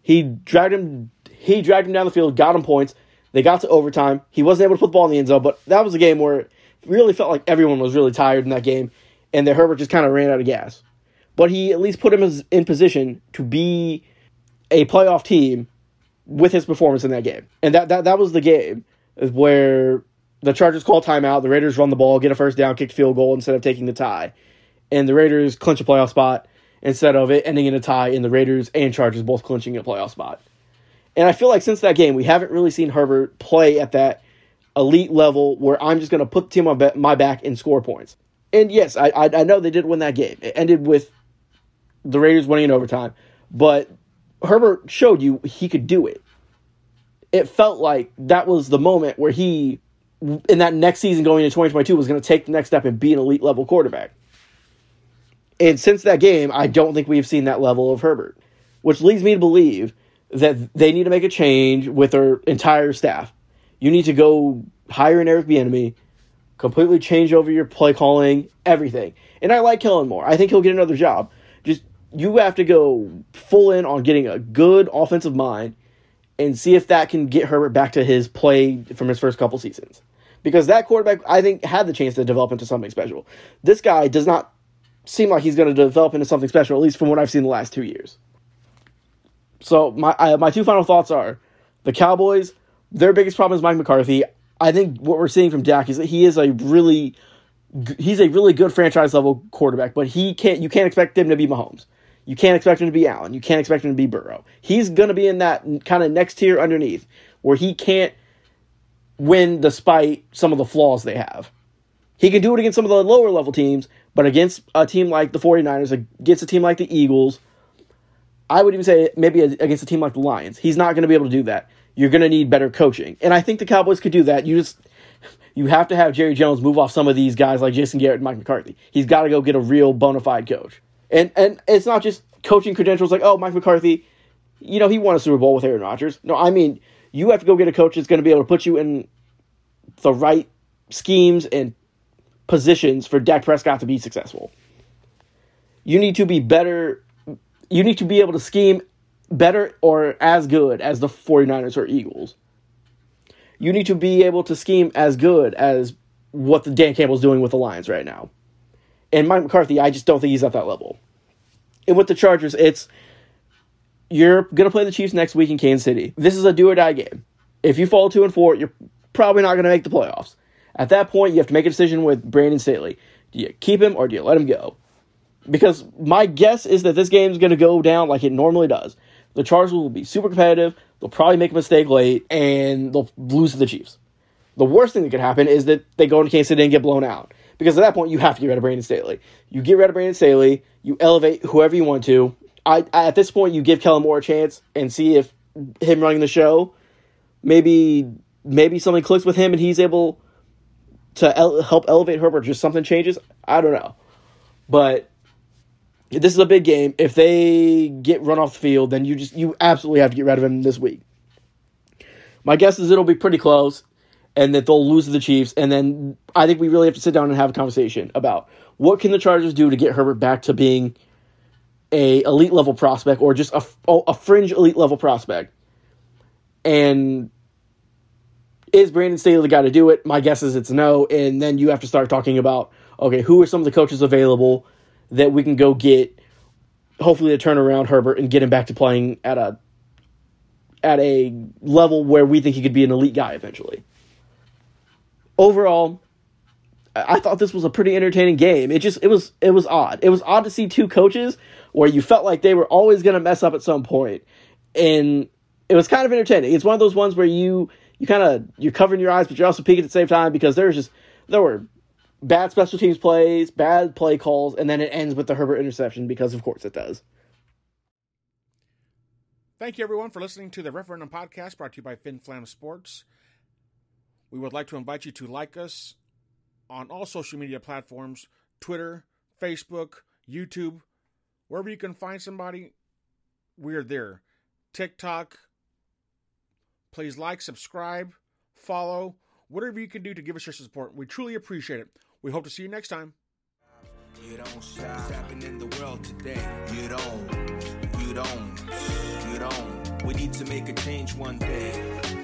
he dragged him he dragged him down the field, got him points. They got to overtime. He wasn't able to put the ball in the end zone, but that was a game where it really felt like everyone was really tired in that game and that Herbert just kind of ran out of gas. But he at least put him in position to be a playoff team with his performance in that game. And that, that, that was the game where the Chargers call timeout, the Raiders run the ball, get a first down, kick field goal instead of taking the tie. And the Raiders clinch a playoff spot instead of it ending in a tie and the Raiders and Chargers both clinching a playoff spot. And I feel like since that game, we haven't really seen Herbert play at that elite level where I'm just going to put the team on my back and score points. And yes, I, I, I know they did win that game. It ended with the Raiders winning in overtime, but Herbert showed you he could do it. It felt like that was the moment where he, in that next season going into 2022, was going to take the next step and be an elite level quarterback. And since that game, I don't think we've seen that level of Herbert, which leads me to believe that they need to make a change with their entire staff. You need to go hire an Eric Bieniemy completely change over your play calling, everything. And I like Kellen Moore. I think he'll get another job. Just you have to go full in on getting a good offensive mind and see if that can get Herbert back to his play from his first couple seasons. Because that quarterback, I think, had the chance to develop into something special. This guy does not seem like he's going to develop into something special, at least from what I've seen the last two years. So my I, my two final thoughts are the Cowboys. Their biggest problem is Mike McCarthy. I think what we're seeing from Dak is that he is a really he's a really good franchise level quarterback, but he can't you can't expect him to be Mahomes. You can't expect him to be Allen. You can't expect him to be Burrow. He's going to be in that kind of next tier underneath where he can't win despite some of the flaws they have. He can do it against some of the lower level teams, but against a team like the 49ers, against a team like the Eagles, I would even say maybe against a team like the Lions, he's not going to be able to do that you're going to need better coaching. And I think the Cowboys could do that. You just you have to have Jerry Jones move off some of these guys like Jason Garrett and Mike McCarthy. He's got to go get a real bona fide coach. And and it's not just coaching credentials like, oh, Mike McCarthy, you know, he won a Super Bowl with Aaron Rodgers. No, I mean, you have to go get a coach that's going to be able to put you in the right schemes and positions for Dak Prescott to be successful. You need to be better. You need to be able to scheme better or as good as the 49ers or Eagles. You need to be able to scheme as good as what the Dan Campbell's doing with the Lions right now. And Mike McCarthy, I just don't think he's at that level. And with the Chargers, it's you're gonna play the Chiefs next week in Kansas City. This is a do or die game. If you fall two and four, you're probably not gonna make the playoffs. At that point, you have to make a decision with Brandon Staley. Do you keep him or do you let him go? Because my guess is that this game is going to go down like it normally does. The Chargers will be super competitive. They'll probably make a mistake late and they'll lose to the Chiefs. The worst thing that could happen is that they go into Kansas City and get blown out. Because at that point, you have to get rid of Brandon Staley. You get rid of Brandon Staley, you elevate whoever you want to. I, at this point, you give Kellen Moore a chance and see if him running the show, maybe maybe something clicks with him and he's able to el- help elevate Herbert. Just something changes. I don't know, but this is a big game. If they get run off the field, then you just you absolutely have to get rid of him this week. My guess is it'll be pretty close, and that they'll lose to the Chiefs. And then I think we really have to sit down and have a conversation about what can the Chargers do to get Herbert back to being a elite level prospect or just a, a fringe elite level prospect. And is Brandon Staley the guy to do it? My guess is it's no. And then you have to start talking about okay, who are some of the coaches available that we can go get, hopefully to turn around Herbert and get him back to playing at a at a level where we think he could be an elite guy eventually. Overall, I thought this was a pretty entertaining game. It just it was it was odd. It was odd to see two coaches where you felt like they were always going to mess up at some point, and it was kind of entertaining. It's one of those ones where you you kind of you're covering your eyes, but you're also peeking at the same time because there's just there were bad special teams plays, bad play calls, and then it ends with the Herbert interception because of course it does. Thank you, everyone, for listening to the Referendum Podcast brought to you by FinFlam Sports. We would like to invite you to like us on all social media platforms Twitter, Facebook, YouTube, wherever you can find somebody, we're there. TikTok. Please like, subscribe, follow, whatever you can do to give us your support. We truly appreciate it. We hope to see you next time. You don't stop. What's happening in the world today? You don't. You don't. You don't. We need to make a change one day.